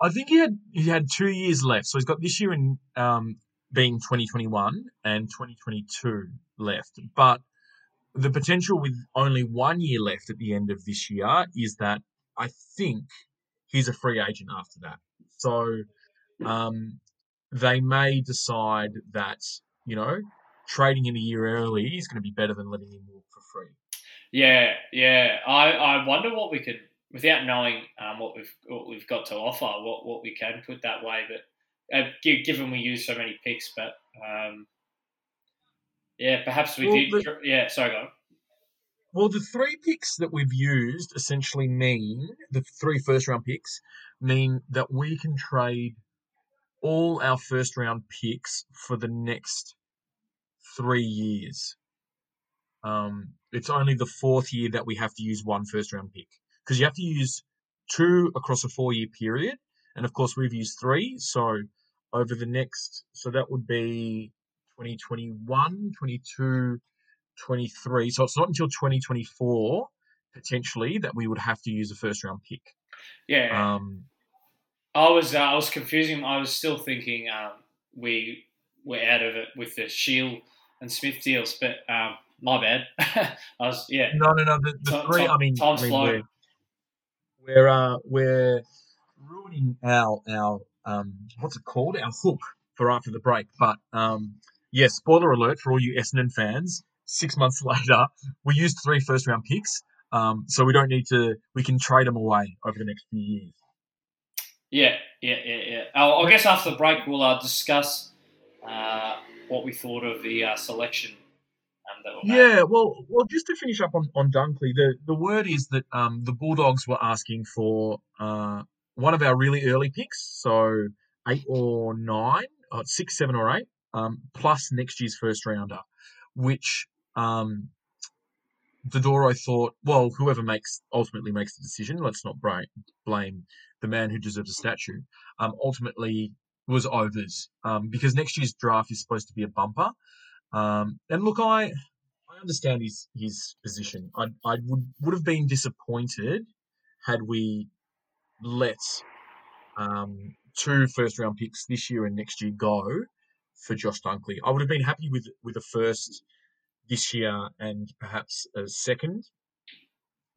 [SPEAKER 1] I think he had he had two years left, so he's got this year in um, being 2021 and 2022 left. But the potential with only one year left at the end of this year is that I think he's a free agent after that. So um, they may decide that you know trading him a year early is going to be better than letting him walk for free.
[SPEAKER 2] Yeah, yeah. I, I wonder what we could, without knowing um, what we've what we've got to offer, what, what we can put that way. But uh, given we use so many picks, but um, yeah, perhaps we
[SPEAKER 1] Well,
[SPEAKER 2] did.
[SPEAKER 1] the-
[SPEAKER 2] yeah, sorry, go on.
[SPEAKER 1] Well, the three picks that we've used essentially mean the three first round picks mean that we can trade all our first round picks for the next three years. Um, it's only the fourth year that we have to use one first round pick because you have to use two across a four year period. And of course, we've used three. So over the next, so that would be 2021, 22, 23. So it's not until 2024 potentially that we would have to use a first round pick.
[SPEAKER 2] Yeah,
[SPEAKER 1] Um,
[SPEAKER 2] I was uh, I was confusing. I was still thinking um, we were out of it with the Shiel and Smith deals, but um, my bad. I was yeah.
[SPEAKER 1] no, no, no. The, the
[SPEAKER 2] Time-
[SPEAKER 1] three.
[SPEAKER 2] time-
[SPEAKER 1] I mean,
[SPEAKER 2] time's
[SPEAKER 1] I mean, we're we're, uh, we're ruining our our um what's it called? Our hook. for after the break. But um, yeah, spoiler alert for all you Essendon fans. Six months later, we used three first round picks, um, so we don't need to. We can trade them away over the next few years.
[SPEAKER 2] Yeah, yeah, yeah, yeah. Uh, I guess after the break, we'll uh, discuss uh, what we thought of the uh, selection. Um, that.
[SPEAKER 1] Yeah, well, well, just to finish up on, on Dunkley, the, the word is that um, the Bulldogs were asking for uh, one of our really early picks, so eight or nine, uh, six, seven or eight, um, plus next year's first rounder, which um, thought, well, whoever makes ultimately makes the decision, let's not blame the man who deserves a statue, um, ultimately was overs um, because next year's draft is supposed to be a bumper. Um, and look, I I understand his his position. I I would would have been disappointed had we let um, two first round picks this year and next year go for Josh Dunkley. I would have been happy with with a first this year and perhaps a second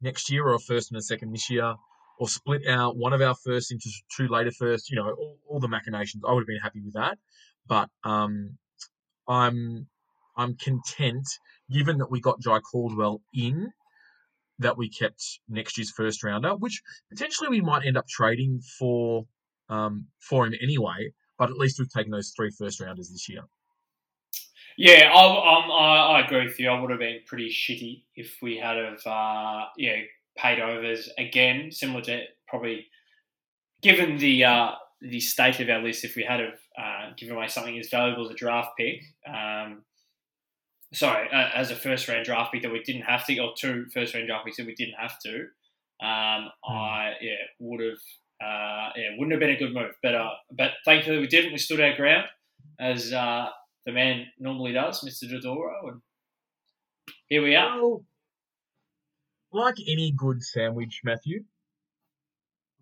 [SPEAKER 1] next year, or a first and a second this year, or split out one of our first into two later first. You know, all, all the machinations. I would have been happy with that, but um, I'm I'm content given that we got Jye Caldwell in. That we kept next year's first rounder, which potentially we might end up trading for um, for him anyway. But at least we've taken those three first rounders this year.
[SPEAKER 2] Yeah, I, um, I, I agree with you. I would have been pretty shitty if we had have, uh, you know, paid overs again, similar to probably given the uh, the state of our list. If we had have uh, given away something as valuable as a draft pick, um, sorry, uh, as a first round draft pick that we didn't have to, or two first round draft picks that we didn't have to, um, I yeah would have uh, yeah wouldn't have been a good move. But uh, but thankfully we didn't. We stood our ground as uh, the man normally does, Mister Dodoro, and here we are.
[SPEAKER 1] Well, like any good sandwich, Matthew,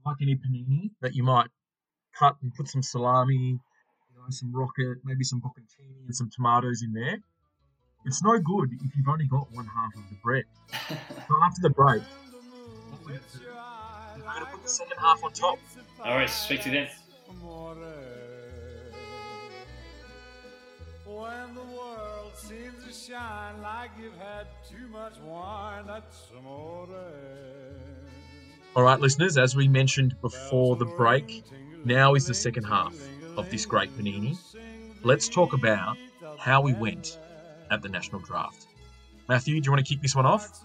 [SPEAKER 1] like any panini that you might cut and put some salami, you know, some rocket, maybe some bocconcini and some tomatoes in there. It's no good if you've only got one half of the bread. So after the break, second half on top.
[SPEAKER 2] All right, speak to you then.
[SPEAKER 3] When the world seems to shine like you've had too much wine, that's amore.
[SPEAKER 1] All right, listeners, as we mentioned before the break, now is the second half of this great panini. Let's talk about how we went at the national draft. Matthew, do you want to kick this one off?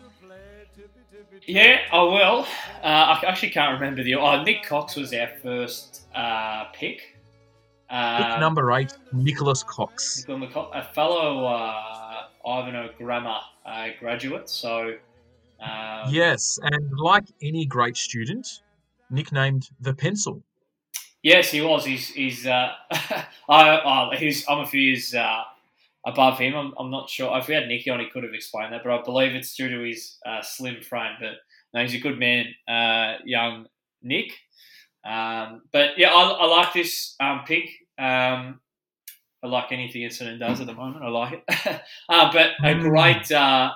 [SPEAKER 2] Yeah, I will. Uh, I actually can't remember the. Oh, Nick Cox was our first uh, pick.
[SPEAKER 1] Pick
[SPEAKER 2] Um,
[SPEAKER 1] number eight, Nicholas Cox.
[SPEAKER 2] Nicola McCo- a fellow uh, Ivanhoe Grammar uh, graduate. So, um,
[SPEAKER 1] Yes, and like any great student, nicknamed the pencil.
[SPEAKER 2] yes, he was. He's he's. Uh, I uh, he's. I'm a few years uh, above him. I'm, I'm not sure if we had Nicky on, he could have explained that, but I believe it's due to his uh, slim frame. But no, he's a good man, uh, young Nick. Um, but yeah, I, I like this um, pick. Um, I like anything Essendon does at the moment. I like it. uh, but a
[SPEAKER 1] Mm.
[SPEAKER 2] great, uh,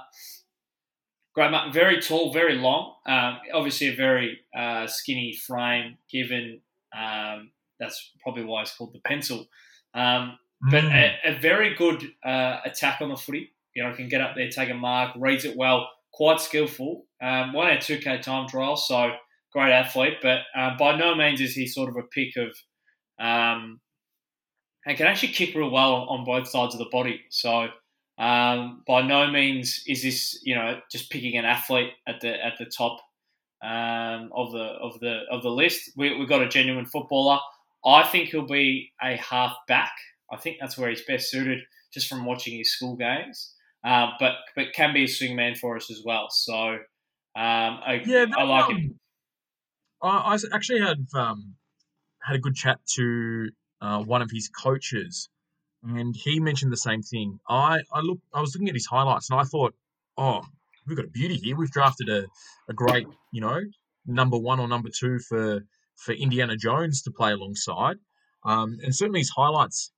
[SPEAKER 2] great, very tall, very long. Um, obviously, a very uh, skinny frame. Given um, that's probably why it's called the pencil. Um, but
[SPEAKER 1] Mm.
[SPEAKER 2] a, a very good uh, attack on the footy. You know, can get up there, take a mark, reads it well, quite skillful. Um, won our 2K time trial, so great athlete, but uh, by no means is he sort of a pick of. Um, and can actually kick real well on both sides of the body. So um, by no means is this you know just picking an athlete at the at the top um, of the of the of the list. We, we've got a genuine footballer. I think he'll be a half back. I think that's where he's best suited, just from watching his school games. Uh, but but can be a swing man for us as well. So um, I,
[SPEAKER 1] Yeah,
[SPEAKER 2] I like
[SPEAKER 1] um,
[SPEAKER 2] it.
[SPEAKER 1] I, I actually had um, had a good chat to uh, one of his coaches, and he mentioned the same thing. I I look I was looking at his highlights, and I thought, oh, we've got a beauty here. We've drafted a, a great, you know, number one or number two for for Indiana Jones to play alongside, um, and certainly his highlights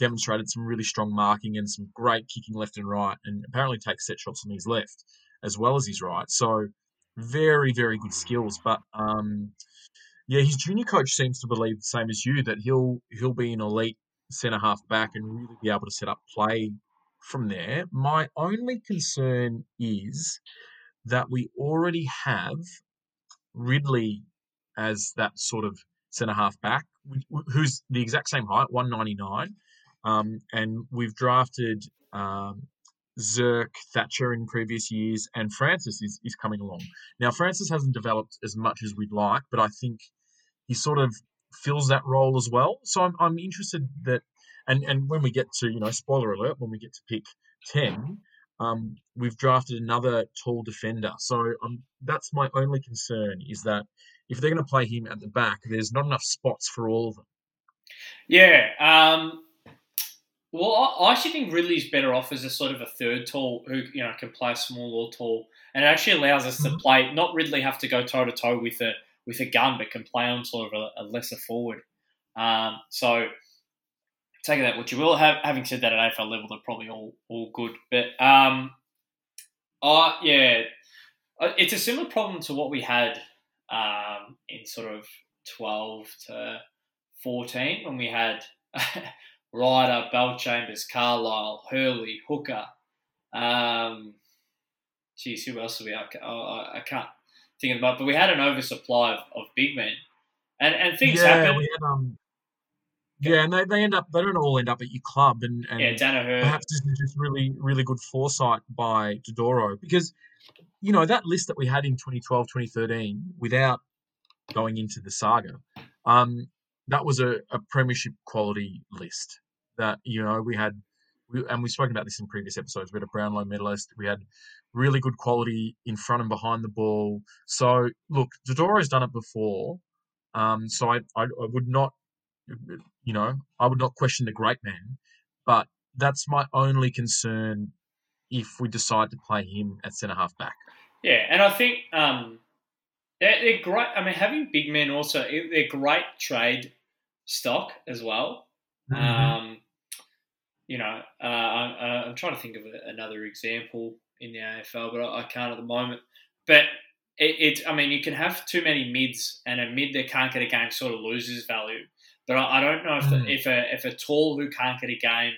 [SPEAKER 1] demonstrated some really strong marking and some great kicking left and right, and apparently takes set shots on his left as well as his right. So very very good skills, but um, yeah, his junior coach seems to believe the same as you that he'll he'll be an elite centre half back and really be able to set up play from there. My only concern is that we already have Ridley as that sort of centre half back, who's the exact same height, 199. Um, and we've drafted um, Zerk, Thatcher in previous years, and Francis is, is coming along. Now, Francis hasn't developed as much as we'd like, but I think he sort of fills that role as well. So I'm, I'm interested that, and, and when we get to, you know, spoiler alert, when we get to pick 10, um, we've drafted another tall defender. So um, that's my only concern is that if they're going to play him at the back, there's not enough spots for all of them.
[SPEAKER 2] Yeah. Um, well, I actually think Ridley's better off as a sort of a third tall who you know can play small or tall, and it actually allows us to mm-hmm. play. Not Ridley have to go toe to toe with a with a gun, but can play on sort of a, a lesser forward. Um, so take that what you will. Have, having said that, at AFL level, they're probably all all good. But um, uh, yeah, it's a similar problem to what we had um, in sort of twelve to fourteen when we had. Ryder, Bellchambers, Carlisle, Hurley, Hooker. Um, geez, who else do we? I, I, I can't think about, but we had an oversupply of, of big men, and and things
[SPEAKER 1] yeah,
[SPEAKER 2] happen.
[SPEAKER 1] We had, um, yeah, and they, they end up they don't all end up at your club, and, and
[SPEAKER 2] yeah, Daniher.
[SPEAKER 1] Perhaps this is just really really good foresight by Dodoro because you know that list that we had in 2012 2013 without going into the saga um, that was a, a premiership quality list that you know we had we, and we've spoken about this in previous episodes we had a brownlow medalist we had really good quality in front and behind the ball. So look Dodoro's done it before um, so I, I, I would not you know I would not question the great man but that's my only concern if we decide to play him at centre half back.
[SPEAKER 2] Yeah and I think um, they're, they're great I mean having big men also they're great trade stock as well. Mm-hmm. Um, you know, uh, I, am trying to think of another example in the AFL, but I, I can't at the moment. But it, it, I mean, you can have too many mids, and a mid that can't get a game sort of loses value. But I, I don't know if, mm. the, if a if a tall who can't get a game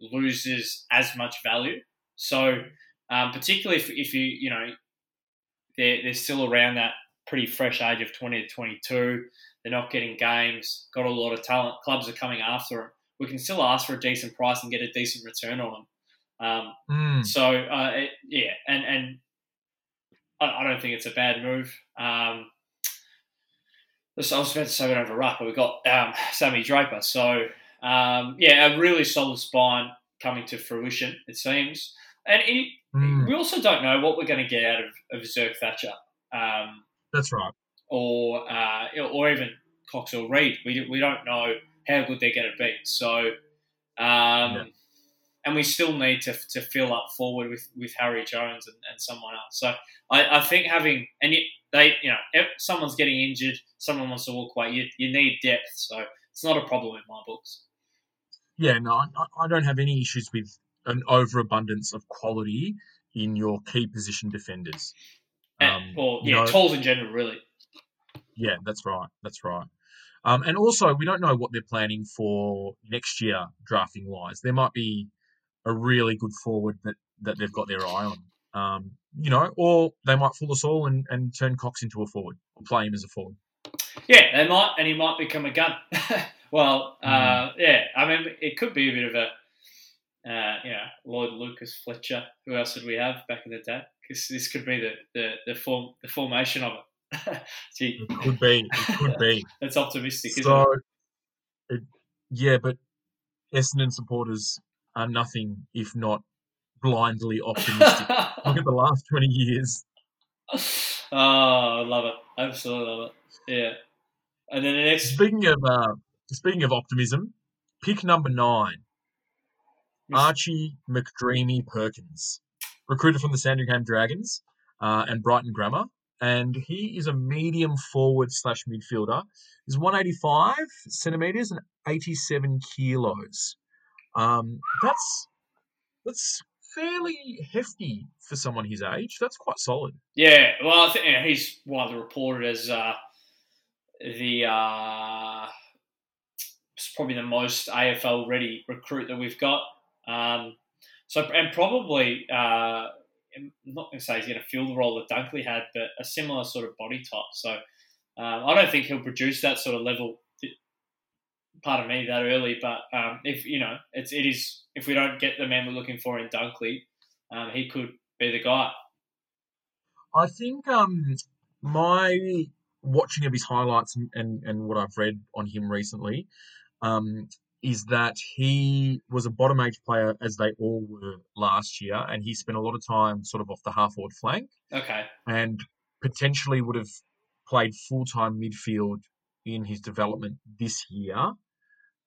[SPEAKER 2] loses as much value. So, um, particularly if, if you you know they're, they're still around that pretty fresh age of 20 to 22. They're not getting games, got a lot of talent. Clubs are coming after them. We can still ask for a decent price and get a decent return on them. Um,
[SPEAKER 1] mm.
[SPEAKER 2] So, uh, it, yeah, and, and I, I, don't think it's a bad move. Um, I was about to say we don't have a ruck, but we've got um, Sammy Draper. So, um, yeah, a really solid spine coming to fruition, it seems. And it, mm. we also don't know what we're going to get out of, of Zerk Thatcher. Um,
[SPEAKER 1] That's right
[SPEAKER 2] or uh, or even Cox or Reid. We, we don't know how good they're going to be. So, um, yeah. and we still need to, to fill up forward with, with Harry Jones and, and someone else. So I, I think having and it, they you know if someone's getting injured, someone wants to walk away. You, you need depth, so it's not a problem in my books.
[SPEAKER 1] Yeah, no, I, I don't have any issues with an overabundance of quality in your key position defenders.
[SPEAKER 2] Um, well, yeah, know, tools in general, really.
[SPEAKER 1] Yeah, that's right. That's right. Um, and also, we don't know what they're planning for next year, drafting wise. There might be a really good forward that, that they've got their eye on. Um, you know, or they might fool us all and, and turn Cox into a forward or play him as a forward.
[SPEAKER 2] Yeah, they might, and he might become a gun. well, uh, mm. yeah, I mean, it could be a bit of a, uh, you know, Lloyd Lucas Fletcher. Who else did we have back in the day? Because this could be the, the, the form the formation of it.
[SPEAKER 1] Gee. It could be. It could be.
[SPEAKER 2] That's optimistic,
[SPEAKER 1] so, it? it? yeah, but Essendon supporters are nothing if not blindly optimistic. Look at the last 20 years.
[SPEAKER 2] Oh, I love it. Absolutely love it. Yeah. And then the next.
[SPEAKER 1] Speaking of uh, speaking of optimism, pick number nine, Archie McDreamy Perkins, recruited from the Sandringham Dragons uh, and Brighton Grammar and he is a medium forward slash midfielder. He's 185 centimeters and 87 kilos. Um, that's that's fairly hefty for someone his age. That's quite solid.
[SPEAKER 2] Yeah, well, I think yeah, he's widely reported as uh, the uh, probably the most AFL ready recruit that we've got. Um, so and probably uh, I'm not going to say he's going to fill the role that Dunkley had, but a similar sort of body type. So um, I don't think he'll produce that sort of level. Pardon me, that early, but um, if you know, it's it is if we don't get the man we're looking for in Dunkley, um, he could be the guy.
[SPEAKER 1] I think um, my watching of his highlights and, and, and what I've read on him recently um, is that he was a bottom age player as they all were last year, and he spent a lot of time sort of off the half forward flank.
[SPEAKER 2] Okay.
[SPEAKER 1] And potentially would have played full time midfield in his development this year,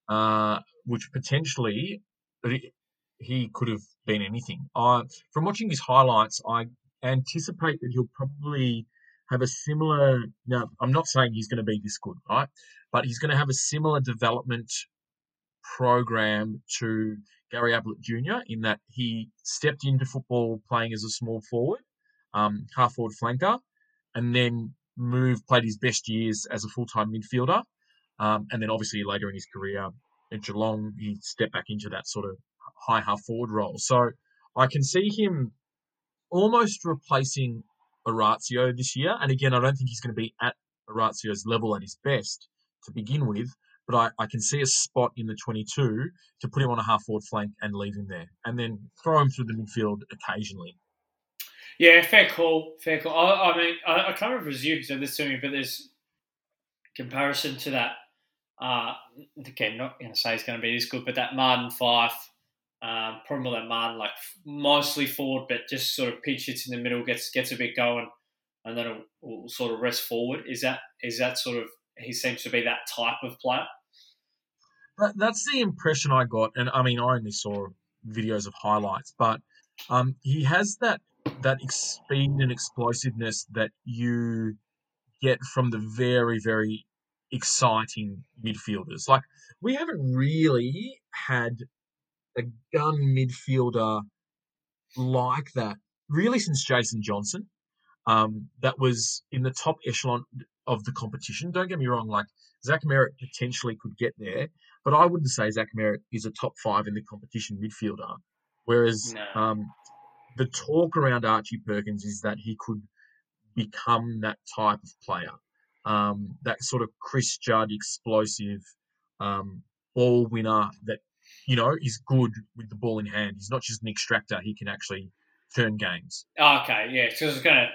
[SPEAKER 1] uh, which potentially he could have been anything. Uh, from watching his highlights, I anticipate that he'll probably have a similar. Now, I'm not saying he's going to be this good, right? But he's going to have a similar development program to Gary Ablett Jr. in that he stepped into football playing as a small forward, um, half forward flanker, and then moved, played his best years as a full time midfielder. Um, and then obviously later in his career at Geelong, he stepped back into that sort of high half forward role. So I can see him almost replacing Orazio this year. And again, I don't think he's going to be at Orazio's level at his best to begin with, but I, I can see a spot in the 22 to put him on a half forward flank and leave him there, and then throw him through the midfield occasionally.
[SPEAKER 2] Yeah, fair call. Fair call. I, I mean, I, I, can't you who said this to me, but there's comparison to that. Uh, again, not going to say he's going to be this good, but that Martin Fyfe, um, probably that Martin like mostly forward, but just sort of pitch hits in the middle, gets gets a bit going, and then will sort of rest forward. Is that is that sort of he seems to be that type of player?
[SPEAKER 1] That, that's the impression I got, and I mean, I only saw videos of highlights, but um, he has that that speed and explosiveness that you get from the very, very exciting midfielders. Like we haven't really had a gun midfielder like that really since Jason Johnson. Um, that was in the top echelon of the competition. Don't get me wrong, like Zach Merrett potentially could get there, but I wouldn't say Zach Merrett is a top five in the competition midfielder. Whereas no. um, the talk around Archie Perkins is that he could become that type of player, um, that sort of Chris Judd explosive um, ball winner that you know is good with the ball in hand. He's not just an extractor; he can actually turn games.
[SPEAKER 2] okay, yeah. Because I was going to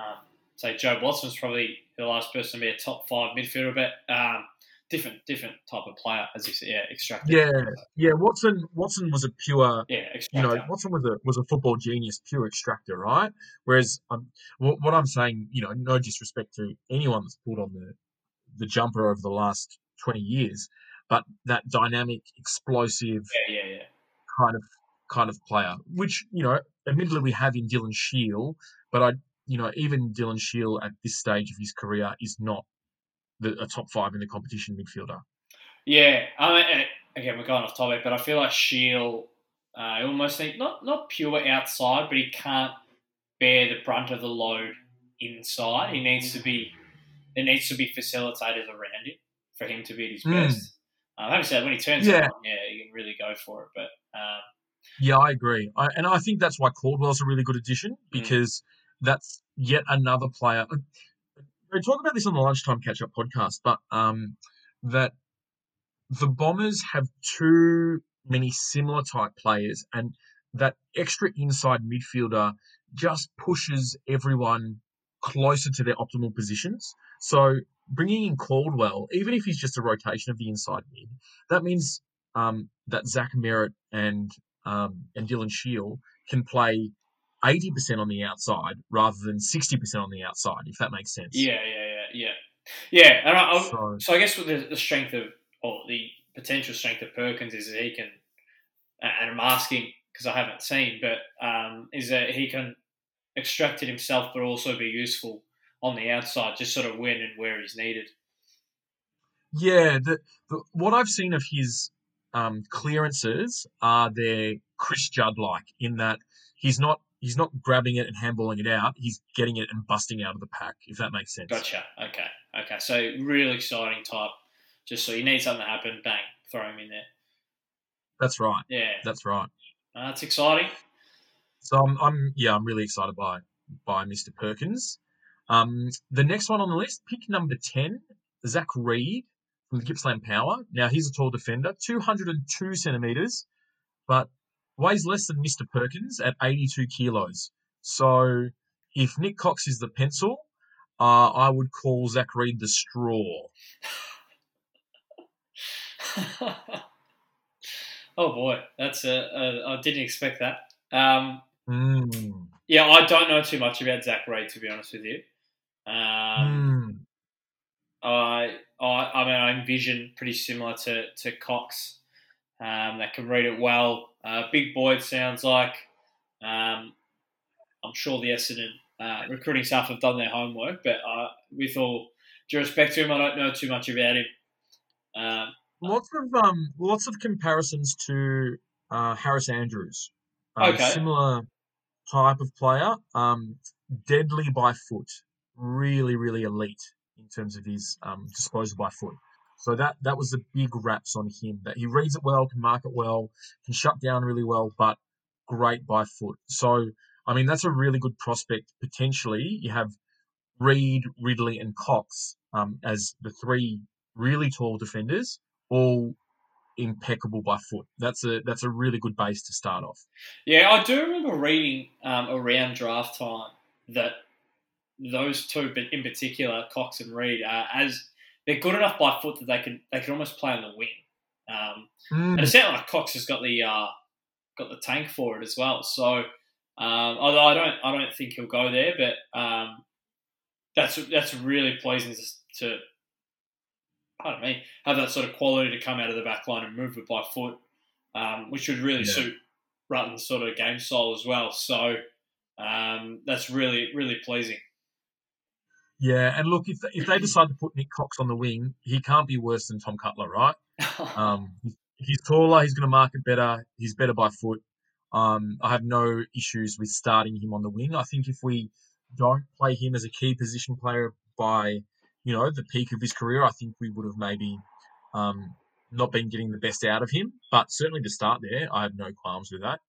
[SPEAKER 2] um, say Jobe Watson's probably the last person to be a top five midfielder, but um, different different type of player, as you said, yeah, extractor.
[SPEAKER 1] Yeah, yeah. Watson Watson was a pure,
[SPEAKER 2] yeah,
[SPEAKER 1] extractor. you know, Watson was a was a football genius, pure extractor, right? Whereas, um, what, what I'm saying, you know, no disrespect to anyone that's pulled on the the jumper over the last twenty years, but that dynamic, explosive,
[SPEAKER 2] yeah, yeah, yeah.
[SPEAKER 1] kind of kind of player, which you know, admittedly we have in Dylan Shiel, but I, you know, even Dylan Shiel at this stage of his career is not the, a top five in the competition midfielder.
[SPEAKER 2] Yeah, I mean, again, we're going off topic, but I feel like Shiel uh, almost think not not pure outside, but he can't bear the brunt of the load inside. He needs to be there needs to be facilitators around him for him to be at his mm. best. Um, having said, when he turns yeah. on, yeah, he can really go for it. But um,
[SPEAKER 1] yeah, I agree, I, and I think that's why Caldwell's a really good addition hmm. because mm. that's yet another player we talk about this on the lunchtime catch up podcast, but um, that the Bombers have too many similar type players, and that extra inside midfielder just pushes everyone closer to their optimal positions. So bringing in Caldwell, even if he's just a rotation of the inside mid, that means um, that Zach Merrett and um, and Dylan Shiel can play 80% on the outside rather than 60% on the outside, if that makes sense.
[SPEAKER 2] Yeah, yeah, yeah, yeah. Yeah, and I, so, so, I guess the, the, strength of, or the potential strength of Perkins is that he can, and I'm asking because I haven't seen, but um, is that he can extract it himself but also be useful on the outside, just sort of when and where he's needed.
[SPEAKER 1] Yeah, the, the what I've seen of his um, clearances are they're Chris Judd like in that he's not he's not grabbing it and handballing it out. He's getting it and busting out of the pack, if that makes sense.
[SPEAKER 2] Gotcha. Okay. Okay. So really exciting type. Just so you need something to happen, bang, throw him in there.
[SPEAKER 1] That's right.
[SPEAKER 2] Yeah,
[SPEAKER 1] That's right.
[SPEAKER 2] uh, that's exciting.
[SPEAKER 1] So I'm, I'm yeah, I'm really excited by by Mr. Perkins. Um, the next one on the list, pick number ten, Zach Reid from the Gippsland Power. Now he's a tall defender, 202 centimeters, but weighs less than Mr. Perkins at 82 kilos. So if Nick Cox is the pencil, uh, I would call Zach Reid the straw.
[SPEAKER 2] oh boy, that's a, a. I didn't expect that. Um,
[SPEAKER 1] Mm.
[SPEAKER 2] yeah, I don't know too much about Zach Reid to be honest with you. Um,
[SPEAKER 1] Mm.
[SPEAKER 2] I, I, I mean, I envision pretty similar to to Cox. Um, that can read it well. Uh, big boy, it sounds like. Um, I'm sure the Essendon uh, recruiting staff have done their homework, but uh, with all due respect to him, I don't know too much about him. Um,
[SPEAKER 1] Lots of um, lots of comparisons to uh, Harris Andrews. Uh,
[SPEAKER 2] Okay.
[SPEAKER 1] Similar type of player. Um, deadly by foot. Really, really elite in terms of his um, disposal by foot. So that that was the big raps on him. That he reads it well, can mark it well, can shut down really well, but great by foot. So I mean that's a really good prospect. Potentially, you have Reid, Ridley, and Cox um, as the three really tall defenders, all impeccable by foot. That's a that's a really good base to start off.
[SPEAKER 2] Yeah, I do remember reading um, around draft time that those two, but in particular, Cox and Reid, uh, as they're good enough by foot that they can they can almost play on the wing. Um, and it sounds like Cox has got the uh, got the tank for it as well. So, um, although I don't I don't think he'll go there, but um, that's that's really pleasing to, to pardon me have that sort of quality to come out of the back line and move it by foot, um, which would really
[SPEAKER 1] Yeah.
[SPEAKER 2] suit Rutten's sort of game style as well. So um, that's really really pleasing.
[SPEAKER 1] Yeah, and look, if if they decide to put Nick Cox on the wing, he can't be worse than Tom Cutler, right? Um, he's taller, he's going to mark it better, he's better by foot. Um, I have no issues with starting him on the wing. I think if we don't play him as a key position player by, you know, the peak of his career, I think we would have maybe um, not been getting the best out of him. But certainly to start there, I have no qualms with that.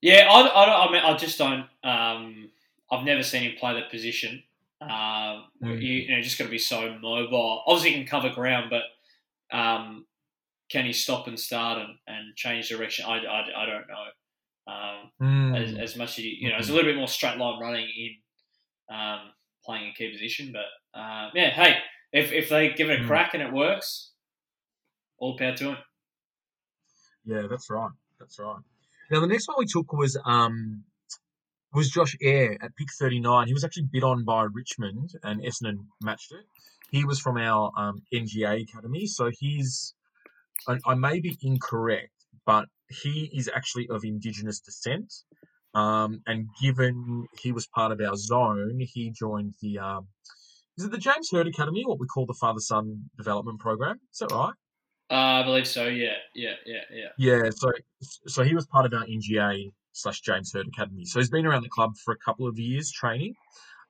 [SPEAKER 2] Yeah, I, I, I mean, I just don't. Um, I've never seen him play that position. Um,
[SPEAKER 1] Mm.
[SPEAKER 2] you, you know, just got to be so mobile. Obviously, he can cover ground, but um, can he stop and start and, and change direction? I, I, I don't know. Um,
[SPEAKER 1] Mm.
[SPEAKER 2] as, as much as you, you know, it's a little bit more straight line running in um, playing a key position. But uh, yeah, hey, if, if they give it a
[SPEAKER 1] Mm.
[SPEAKER 2] crack and it works, all power to him.
[SPEAKER 1] Yeah, that's right. That's right. Now the next one we took was um was Josh Eyre at pick thirty nine. He was actually bid on by Richmond and Essendon matched it. He was from our um, NGA academy, so he's I, I may be incorrect, but he is actually of Indigenous descent. Um, and given he was part of our zone, he joined the um, is it the James Hird Academy, what we call the father son development program? Is that right?
[SPEAKER 2] Uh, I believe so. Yeah, yeah, yeah, yeah.
[SPEAKER 1] Yeah, so so he was part of our NGA slash James Hird Academy. So he's been around the club for a couple of years training.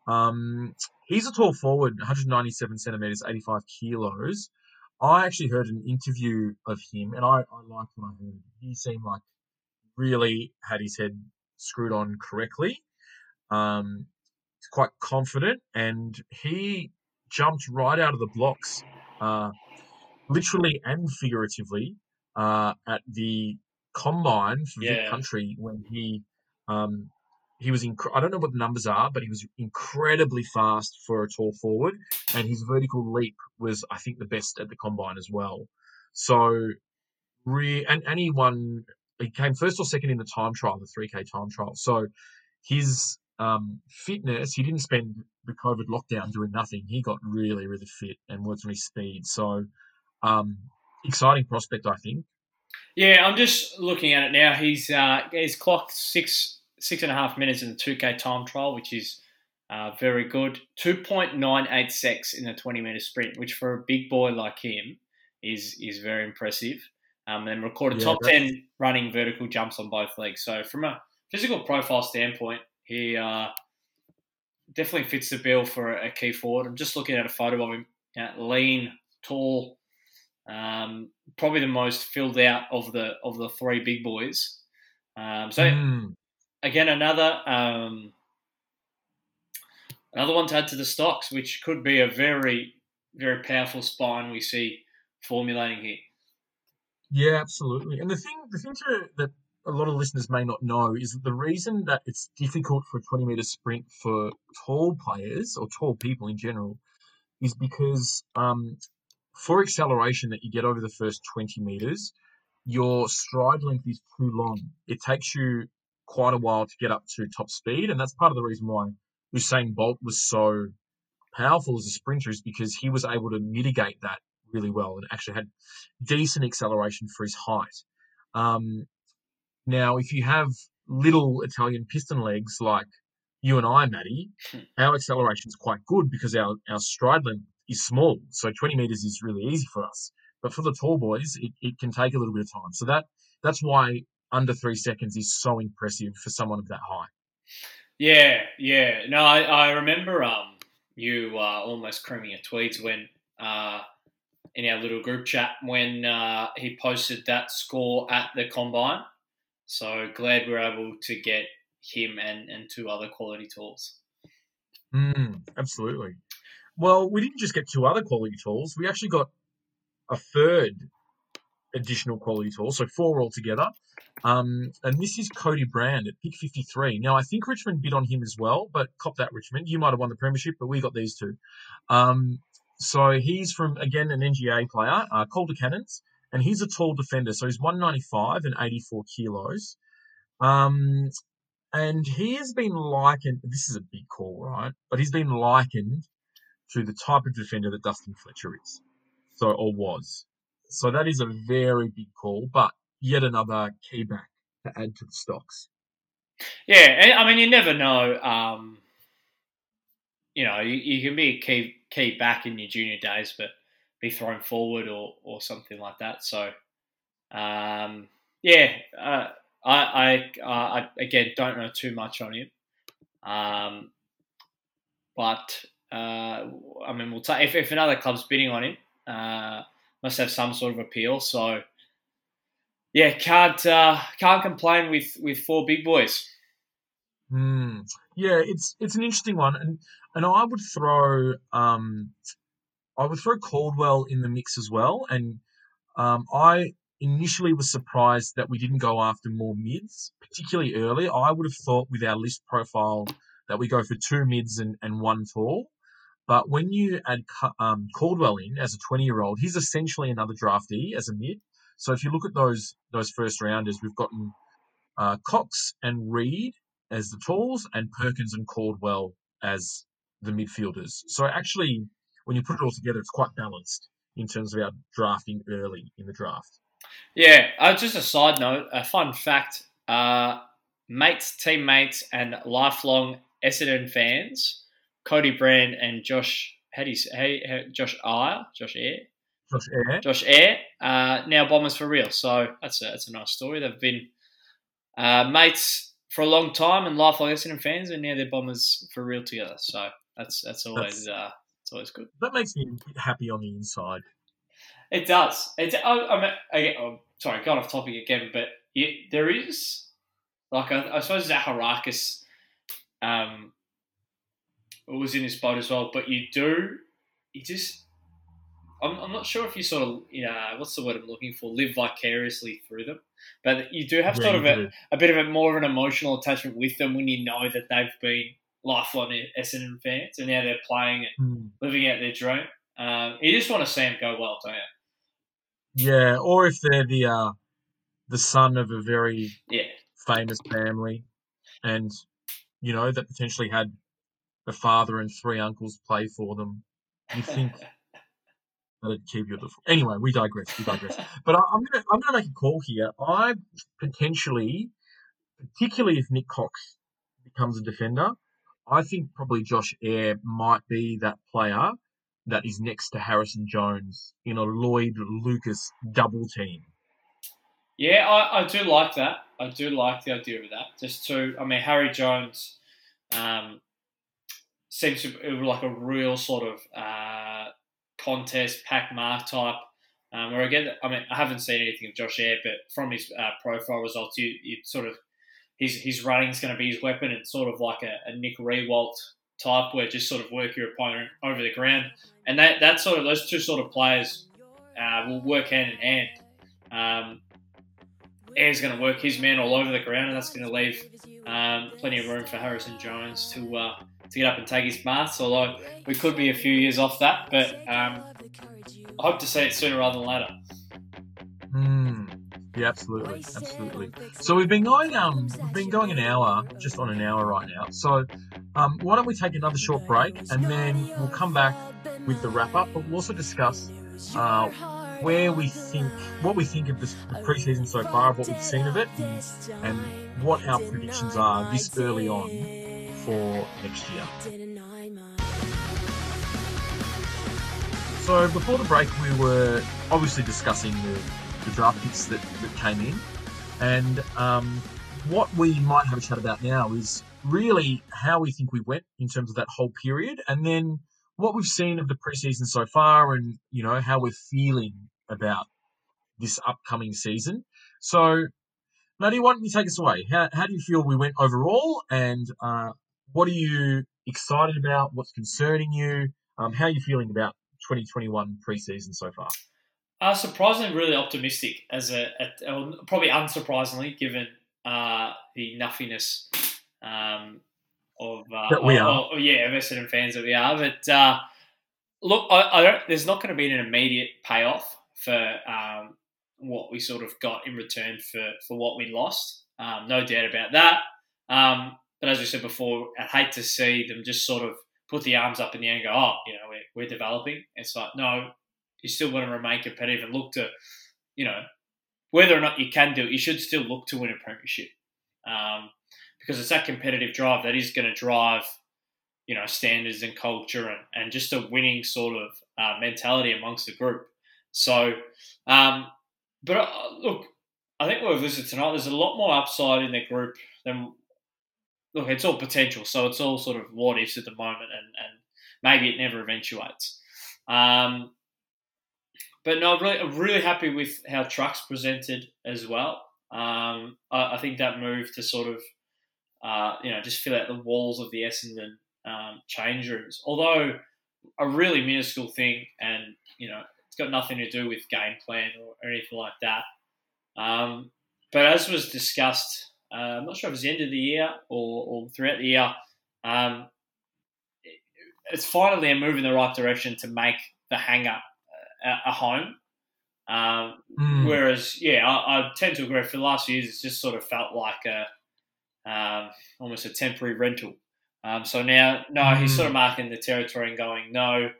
[SPEAKER 1] Um, he's a tall forward, 197 centimeters, 85 kilos. I actually heard an interview of him, and I, I liked what I heard. He seemed like really had his head screwed on correctly. Um, he's quite confident, and he jumped right out of the blocks, uh, literally and figuratively, uh, at the combine for Vic Country when he um, he was inc- I don't know what the numbers are, but he was incredibly fast for a tall forward, and his vertical leap was I think the best at the combine as well. So, re- and and he won. He came first or second in the time trial, the three k time trial. So, his um, fitness, he didn't spend the COVID lockdown doing nothing. He got really, really fit and worked on his speed. So, um, exciting prospect, I think.
[SPEAKER 2] Yeah, I'm just looking at it now. He's uh, he's clocked six six and a half minutes in the two K time trial, which is uh, very good. Two point nine eight secs in the twenty meter sprint, which for a big boy like him is is very impressive. Um, and recorded
[SPEAKER 1] Yeah,
[SPEAKER 2] top
[SPEAKER 1] that's-
[SPEAKER 2] ten running vertical jumps on both legs. So from a physical profile standpoint, he uh, definitely fits the bill for a, key forward. I'm just looking at a photo of him, lean, tall. Um, probably the most filled out of the of the three big boys. Um, so
[SPEAKER 1] Mm.
[SPEAKER 2] again, another um, another one to add to the stocks, which could be a very very powerful spine we see formulating here.
[SPEAKER 1] Yeah, absolutely. And the thing, the thing to, that a lot of listeners may not know is that the reason that it's difficult for a 20 meter sprint for tall players or tall people in general is because um, for acceleration that you get over the first 20 meters, your stride length is too long. It takes you quite a while to get up to top speed, and that's part of the reason why Usain Bolt was so powerful as a sprinter is because he was able to mitigate that really well and actually had decent acceleration for his height. Um, now, if you have little Italian piston legs like you and I, Maddie, our acceleration is quite good because our, our stride length is small. So 20 meters is really easy for us. But for the tall boys, it, it can take a little bit of time. So that that's why under three seconds is so impressive for someone of that height.
[SPEAKER 2] Yeah, yeah. No, I, I remember um, you uh, almost creaming your tweets when uh, in our little group chat when uh, he posted that score at the combine. So glad we are able to get him and, and two other quality tools.
[SPEAKER 1] Mm, absolutely. Well, we didn't just get two other quality tools. We actually got a third additional quality tool, so four altogether. Um, and this is Cody Brand at pick 53. Now, I think Richmond bid on him as well, but cop that, Richmond. You might have won the premiership, but we got these two. Um, so he's from, again, an NGA player, uh, Calder Cannons, and he's a tall defender. So he's 195 and 84 kilos. Um, and he has been likened, this is a big call, right? But he's been likened to the type of defender that Dustin Fletcher is, so or was. So that is a very big call, but yet another key back to add to the stocks.
[SPEAKER 2] Yeah, I mean, you never know. Um, you know, you, you can be a key key back in your junior days, but be thrown forward or, or something like that. So, um, yeah, uh, I I, uh, I again don't know too much on him, um, but uh, I mean, we'll take if, if another club's bidding on him, uh, must have some sort of appeal. So, yeah, can't uh, can't complain with with four big boys.
[SPEAKER 1] Mm. Yeah, it's it's an interesting one, and and I would throw um, I would throw Caldwell in the mix as well, and um, I initially was surprised that we didn't go after more mids, particularly early. I would have thought with our list profile that we go for two mids and, and one tall. But when you add um, Caldwell in as a 20 year old, he's essentially another draftee as a mid. So if you look at those those first rounders, we've gotten uh, Cox and Reid as the talls, and Perkins and Caldwell as the midfielders. So actually, when you put it all together, it's quite balanced in terms of our drafting early in the draft.
[SPEAKER 2] Yeah, uh, just a side note, a fun fact: uh, mates, teammates, and lifelong Essendon fans, Cody Brand and Josh. How do you say, how, how, Josh Eyre, Josh Eyre,
[SPEAKER 1] Josh Eyre,
[SPEAKER 2] Josh Eyre, uh, now Bombers for real. So that's a that's a nice story. They've been uh, mates for a long time and lifelong Essendon fans, and now they're Bombers for real together. So that's that's always
[SPEAKER 1] That's-
[SPEAKER 2] uh, it's always good.
[SPEAKER 1] that makes me happy on the inside.
[SPEAKER 2] It does. It's. I, I mean, I, oh, sorry, got off topic again, but you, there is like I, I suppose Zaharakis um, was in this boat as well. But you do, you just. I'm, I'm not sure if you sort of, yeah, what's the word I'm looking for? Live vicariously through them, but you do have sort of a, a bit of a more of an emotional attachment with them when you know that they've been lifelong Essendon fans and now they're playing and
[SPEAKER 1] Hmm.
[SPEAKER 2] living out their dream. Um, you just want to see them go well, don't you?
[SPEAKER 1] Yeah, or if they're the uh, the son of a very
[SPEAKER 2] Yeah.
[SPEAKER 1] famous family, and you know that potentially had a father and three uncles play for them, you think that'd keep you at the. Anyway, we digress. We digress. But I, I'm gonna I'm gonna make a call here. I potentially, particularly if Nick Cox becomes a defender, I think probably Josh Eyre might be that player that is next to Harrison Jones in a Lloyd Lucas double team.
[SPEAKER 2] Yeah, I, I do like that. I do like the idea of that. Just to, I mean, Harry Jones um, seems to be like a real sort of uh, contest pack mark type Um, where again, I mean, I haven't seen anything of Josh Eyre, but from his uh, profile results, you, you sort of his his is going to be his weapon. It's sort of like a, a Nick Riewoldt type, where just sort of work your opponent over the ground, and that that sort of those two sort of players uh, will work hand in hand. Um, Eyre's going to work his man all over the ground, and that's going to leave um, plenty of room for Harrison Jones to uh, to get up and take his marks. Although we could be a few years off that, but um, I hope to see it sooner rather than later.
[SPEAKER 1] Hmm. Yeah, absolutely, absolutely. So we've been going, um, we've been going an hour, just on an hour right now. So, um, why don't we take another short break and then we'll come back with the wrap up, but we'll also discuss uh, where we think, what we think of this, the preseason so far, of what we've seen of it, and, and what our predictions are this early on for next year. So before the break, we were obviously discussing the, the draft picks that, that came in, and um, what we might have a chat about now is really how we think we went in terms of that whole period, and then what we've seen of the preseason so far, and you know how we're feeling about this upcoming season. So, Maddie, why don't you take us away? How, how do you feel we went overall, and uh, what are you excited about? What's concerning you? Um, how are you feeling about 2021 preseason so far?
[SPEAKER 2] Uh, surprisingly, really optimistic as a, a probably unsurprisingly given uh, the nuffiness um, of uh,
[SPEAKER 1] that we are.
[SPEAKER 2] Of, yeah, of Essendon fans that we are. But uh, look, I, I, don't. There's not going to be an immediate payoff for um, what we sort of got in return for for what we lost. Um, no doubt about that. Um, but as we said before, I'd hate to see them just sort of put the arms up in the air and go, oh, you know, we're, we're developing. It's like, no, you still want to remain competitive and look to, you know, whether or not you can do it, you should still look to win a premiership. Um, because it's that competitive drive that is going to drive, you know, standards and culture and, and just a winning sort of uh, mentality amongst the group. So, um, but uh, look, I think what we've listened tonight. There's a lot more upside in the group than look, it's all potential, so it's all sort of what ifs at the moment, and, and maybe it never eventuates. Um, but no, I'm really, I'm really happy with how Trucks presented as well. Um, I, I, think that move to sort of, uh, you know, just fill out the walls of the Essendon um, change rooms, although a really minuscule thing, and you know, it's got nothing to do with game plan or, anything like that. Um, but as was discussed uh, I'm not sure if it's the end of the year or, or throughout the year. Um, it's finally a move in the right direction to make the hangar a, a home. Um, mm. Whereas, yeah, I, I, tend to agree. For the last few years, it's just sort of felt like a um, almost a temporary rental. Um, so now, no, mm. he's sort of hmm. marking the territory and going, no,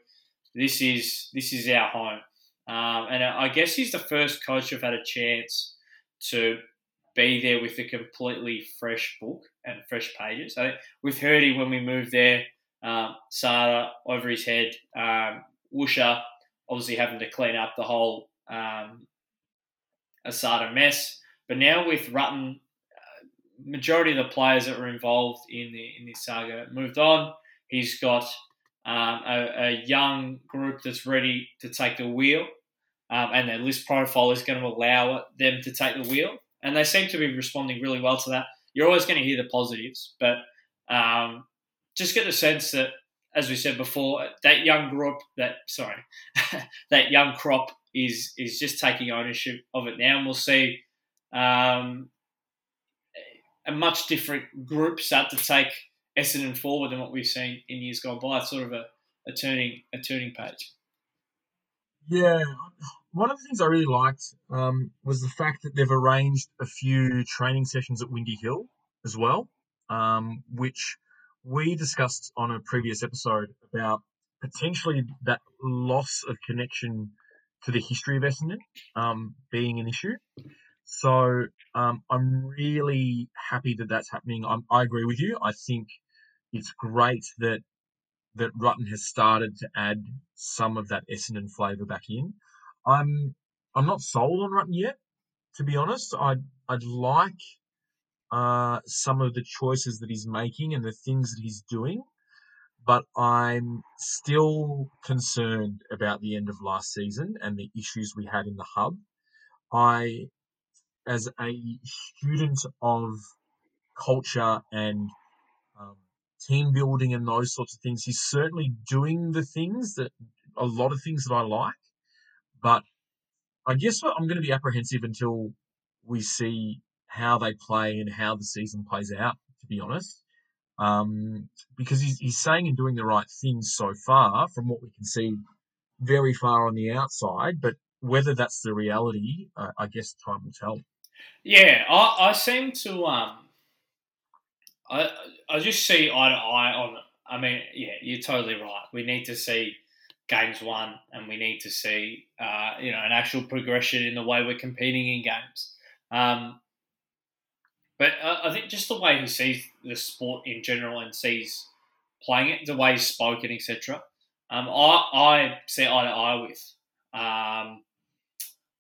[SPEAKER 2] this is this is our home. Um, and I guess he's the first coach who've had a chance to be there with a completely fresh book and fresh pages. I think with Hirdy when we moved there, um, Sada over his head, um, Woosha obviously having to clean up the whole um, ASADA mess. But now with Rutten, uh, majority of the players that were involved in the in this saga moved on. He's got um, a, a, young group that's ready to take the wheel, um, and their list profile is going to allow them to take the wheel and they seem to be responding really well to that. You're always going to hear the positives, but um, just get the sense that, as we said before, that young group, that sorry, that young crop is is just taking ownership of it now, and we'll see um, a much different group start to take Essendon forward than what we've seen in years gone by. It's sort of a, a turning a turning page.
[SPEAKER 1] Yeah, one of the things I really liked um, was the fact that they've arranged a few training sessions at Windy Hill as well, um, which we discussed on a previous episode about potentially that loss of connection to the history of Essendon um, being an issue. So um, I'm really happy that that's happening. I'm, I agree with you. I think it's great that that Rutten has started to add some of that Essendon flavour back in. I'm I'm not sold on Rutten yet, to be honest. I'd I'd like uh, some of the choices that he's making and the things that he's doing, but I'm still concerned about the end of last season and the issues we had in the hub. I, as a student of culture and team building and those sorts of things, he's certainly doing the things that a lot of things that I like. But I guess I'm going to be apprehensive until we see how they play and how the season plays out, to be honest. Um, because he's, he's saying and doing the right things so far from what we can see very far on the outside. But whether that's the reality, uh, I guess time will tell.
[SPEAKER 2] Yeah, I, I seem to. Um, I I just see eye to eye on. I mean, yeah, you're totally right. We need to see games won, and we need to see uh, you know an actual progression in the way we're competing in games. Um, but I, think just the way he sees the sport in general and sees playing it, the way he's spoken, etc. Um, I I see eye to eye with. Um,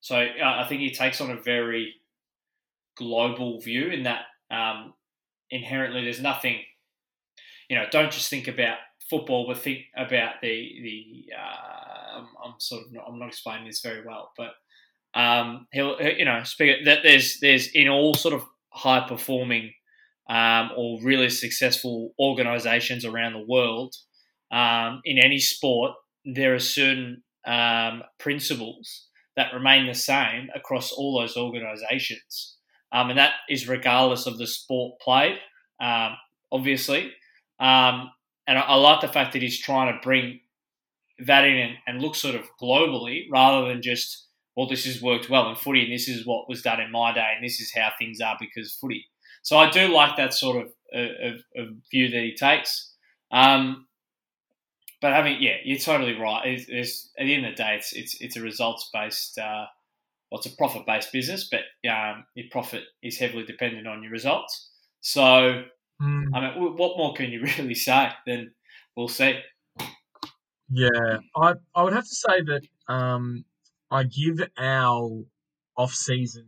[SPEAKER 2] so I think he takes on a very global view in that um, inherently there's nothing. You know, don't just think about football, but think about the the. Uh, I'm, I'm, sort of not, I'm not explaining this very well, but um, he'll you know speak that there's there's in all sort of high performing um, or really successful organisations around the world um, in any sport, there are certain um, principles that remain the same across all those organisations, um, and that is regardless of the sport played, um, obviously. Um, and I, I, like the fact that he's trying to bring that in and, and look sort of globally rather than just well, this has worked well in footy, and this is what was done in my day, and this is how things are because footy. So I do like that sort of, of, of view that he takes. Um, but having, yeah, you're totally right. It's, it's, at the end of the day, it's it's, it's a results based, uh, well, it's a profit based business, but um, your profit is heavily dependent on your results. So, mm. I mean, what more can you really say? Then we'll see.
[SPEAKER 1] Yeah, I I would have to say that um, I give our off season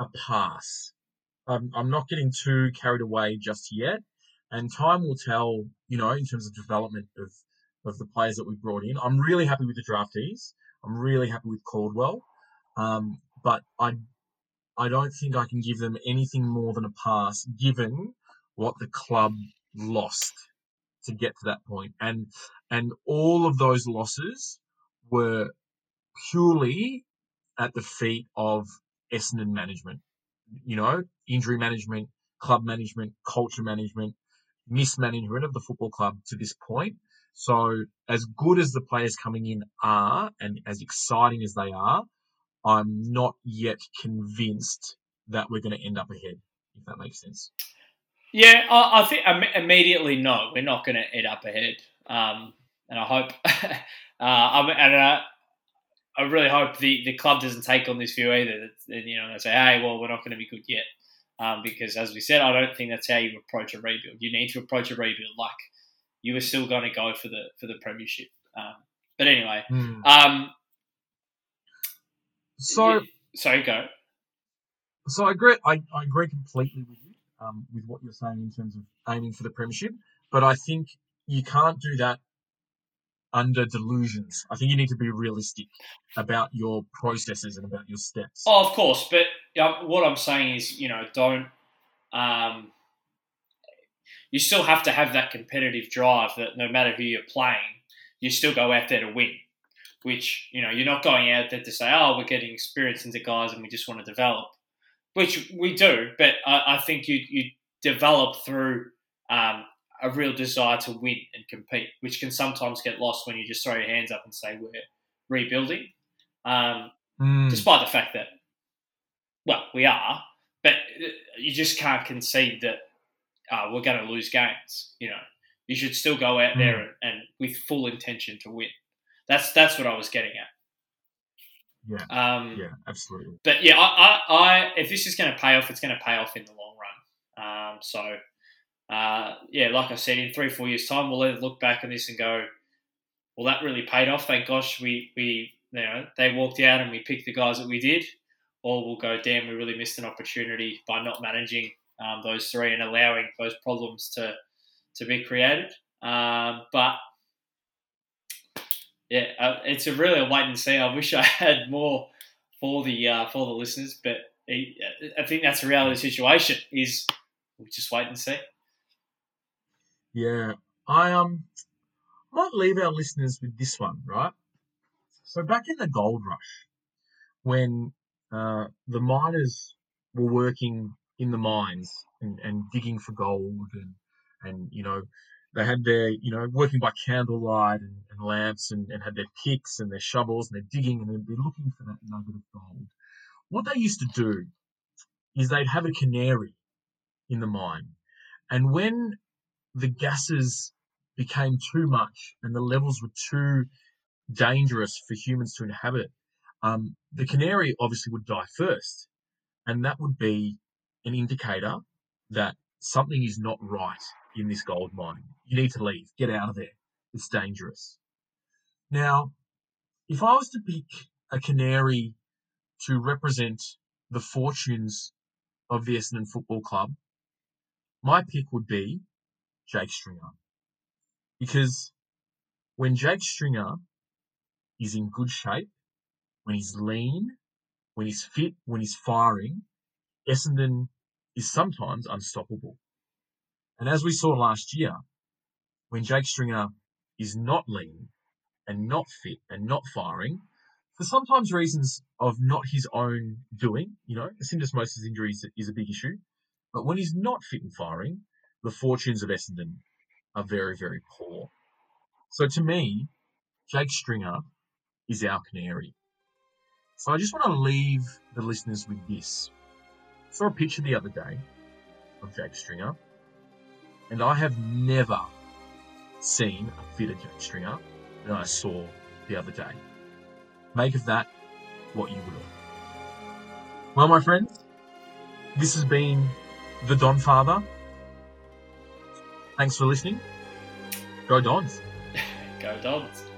[SPEAKER 1] a pass. I'm, I'm not getting too carried away just yet, and time will tell. You know, in terms of development of of the players that we brought in, I'm really happy with the draftees. I'm really happy with Caldwell, um, but I I don't think I can give them anything more than a pass, given what the club lost to get to that point, and and all of those losses were purely at the feet of Essendon management. You know, injury management, club management, culture management, mismanagement of the football club to this point. So, as good as the players coming in are, and as exciting as they are, I'm not yet convinced that we're going to end up ahead, if that makes sense.
[SPEAKER 2] Yeah, I, I think immediately no, we're not going to end up ahead. Um, and I hope, uh, and uh, I really hope the, the club doesn't take on this view either. That, you know, they say, hey, well, we're not going to be good yet. Um, because as we said, I don't think that's how you approach a rebuild. You need to approach a rebuild like you were still going to go for the for the premiership. Um, but anyway, mm. um,
[SPEAKER 1] so
[SPEAKER 2] yeah, sorry, go.
[SPEAKER 1] So I agree. I, I agree completely with you um, with what you're saying in terms of aiming for the premiership. But I think you can't do that under delusions. I think you need to be realistic about your processes and about your steps.
[SPEAKER 2] Oh, of course, but what I'm saying is, you know, don't. Um, you still have to have that competitive drive that no matter who you're playing, you still go out there to win. Which you know, you're not going out there to say, "Oh, we're getting experience into guys and we just want to develop," which we do. But I, I think you you develop through um, a real desire to win and compete, which can sometimes get lost when you just throw your hands up and say we're rebuilding, um, mm. despite the fact that, well, we are, but you just can't concede that uh, we're going to lose games. You know, you should still go out mm. there and, and, with full intention to win. That's that's what I was getting at.
[SPEAKER 1] Yeah. Um, yeah, absolutely.
[SPEAKER 2] But yeah, I, I, I if this is going to pay off, it's going to pay off in the long run. Um, so uh, yeah, like I said, in three, four years' time, we'll either look back on this and go, well, that really paid off. Thank gosh we, we you know, they walked out and we picked the guys that we did. Or we'll go, damn, we really missed an opportunity by not managing um, those three and allowing those problems to to be created. Uh, but yeah, uh, it's a really a wait and see. I wish I had more for the uh, for the listeners, but I think that's the reality of the situation. Is we just wait and see.
[SPEAKER 1] Yeah, I um might leave our listeners with this one, right? So back in the gold rush, when uh, the miners were working in the mines and, and digging for gold and and you know they had their you know working by candlelight and, and lamps and, and had their picks and their shovels and they're digging and they're, looking for that nugget of gold. What they used to do is they'd have a canary in the mine. And when the gases became too much and the levels were too dangerous for humans to inhabit um, the canary obviously would die first. And that would be an indicator that something is not right in this gold mine. You need to leave. Get out of there. It's dangerous. Now, if I was to pick a canary to represent the fortunes of the Essendon Football Club, my pick would be Jake Stringer. Because when Jake Stringer is in good shape, when he's lean, when he's fit, when he's firing, Essendon is sometimes unstoppable. And as we saw last year, when Jake Stringer is not lean and not fit and not firing, for sometimes reasons of not his own doing, you know, syndesmosis injury is, is a big issue. But when he's not fit and firing, the fortunes of Essendon are very, very poor. So to me, Jake Stringer is our canary. So I just want to leave the listeners with this. Saw a picture the other day of Jake Stringer, and I have never seen a fitter Jake Stringer than I saw the other day. Make of that what you will. Well, my friends, this has been the Don Father. Thanks for listening. Go Dons.
[SPEAKER 2] Go Dons.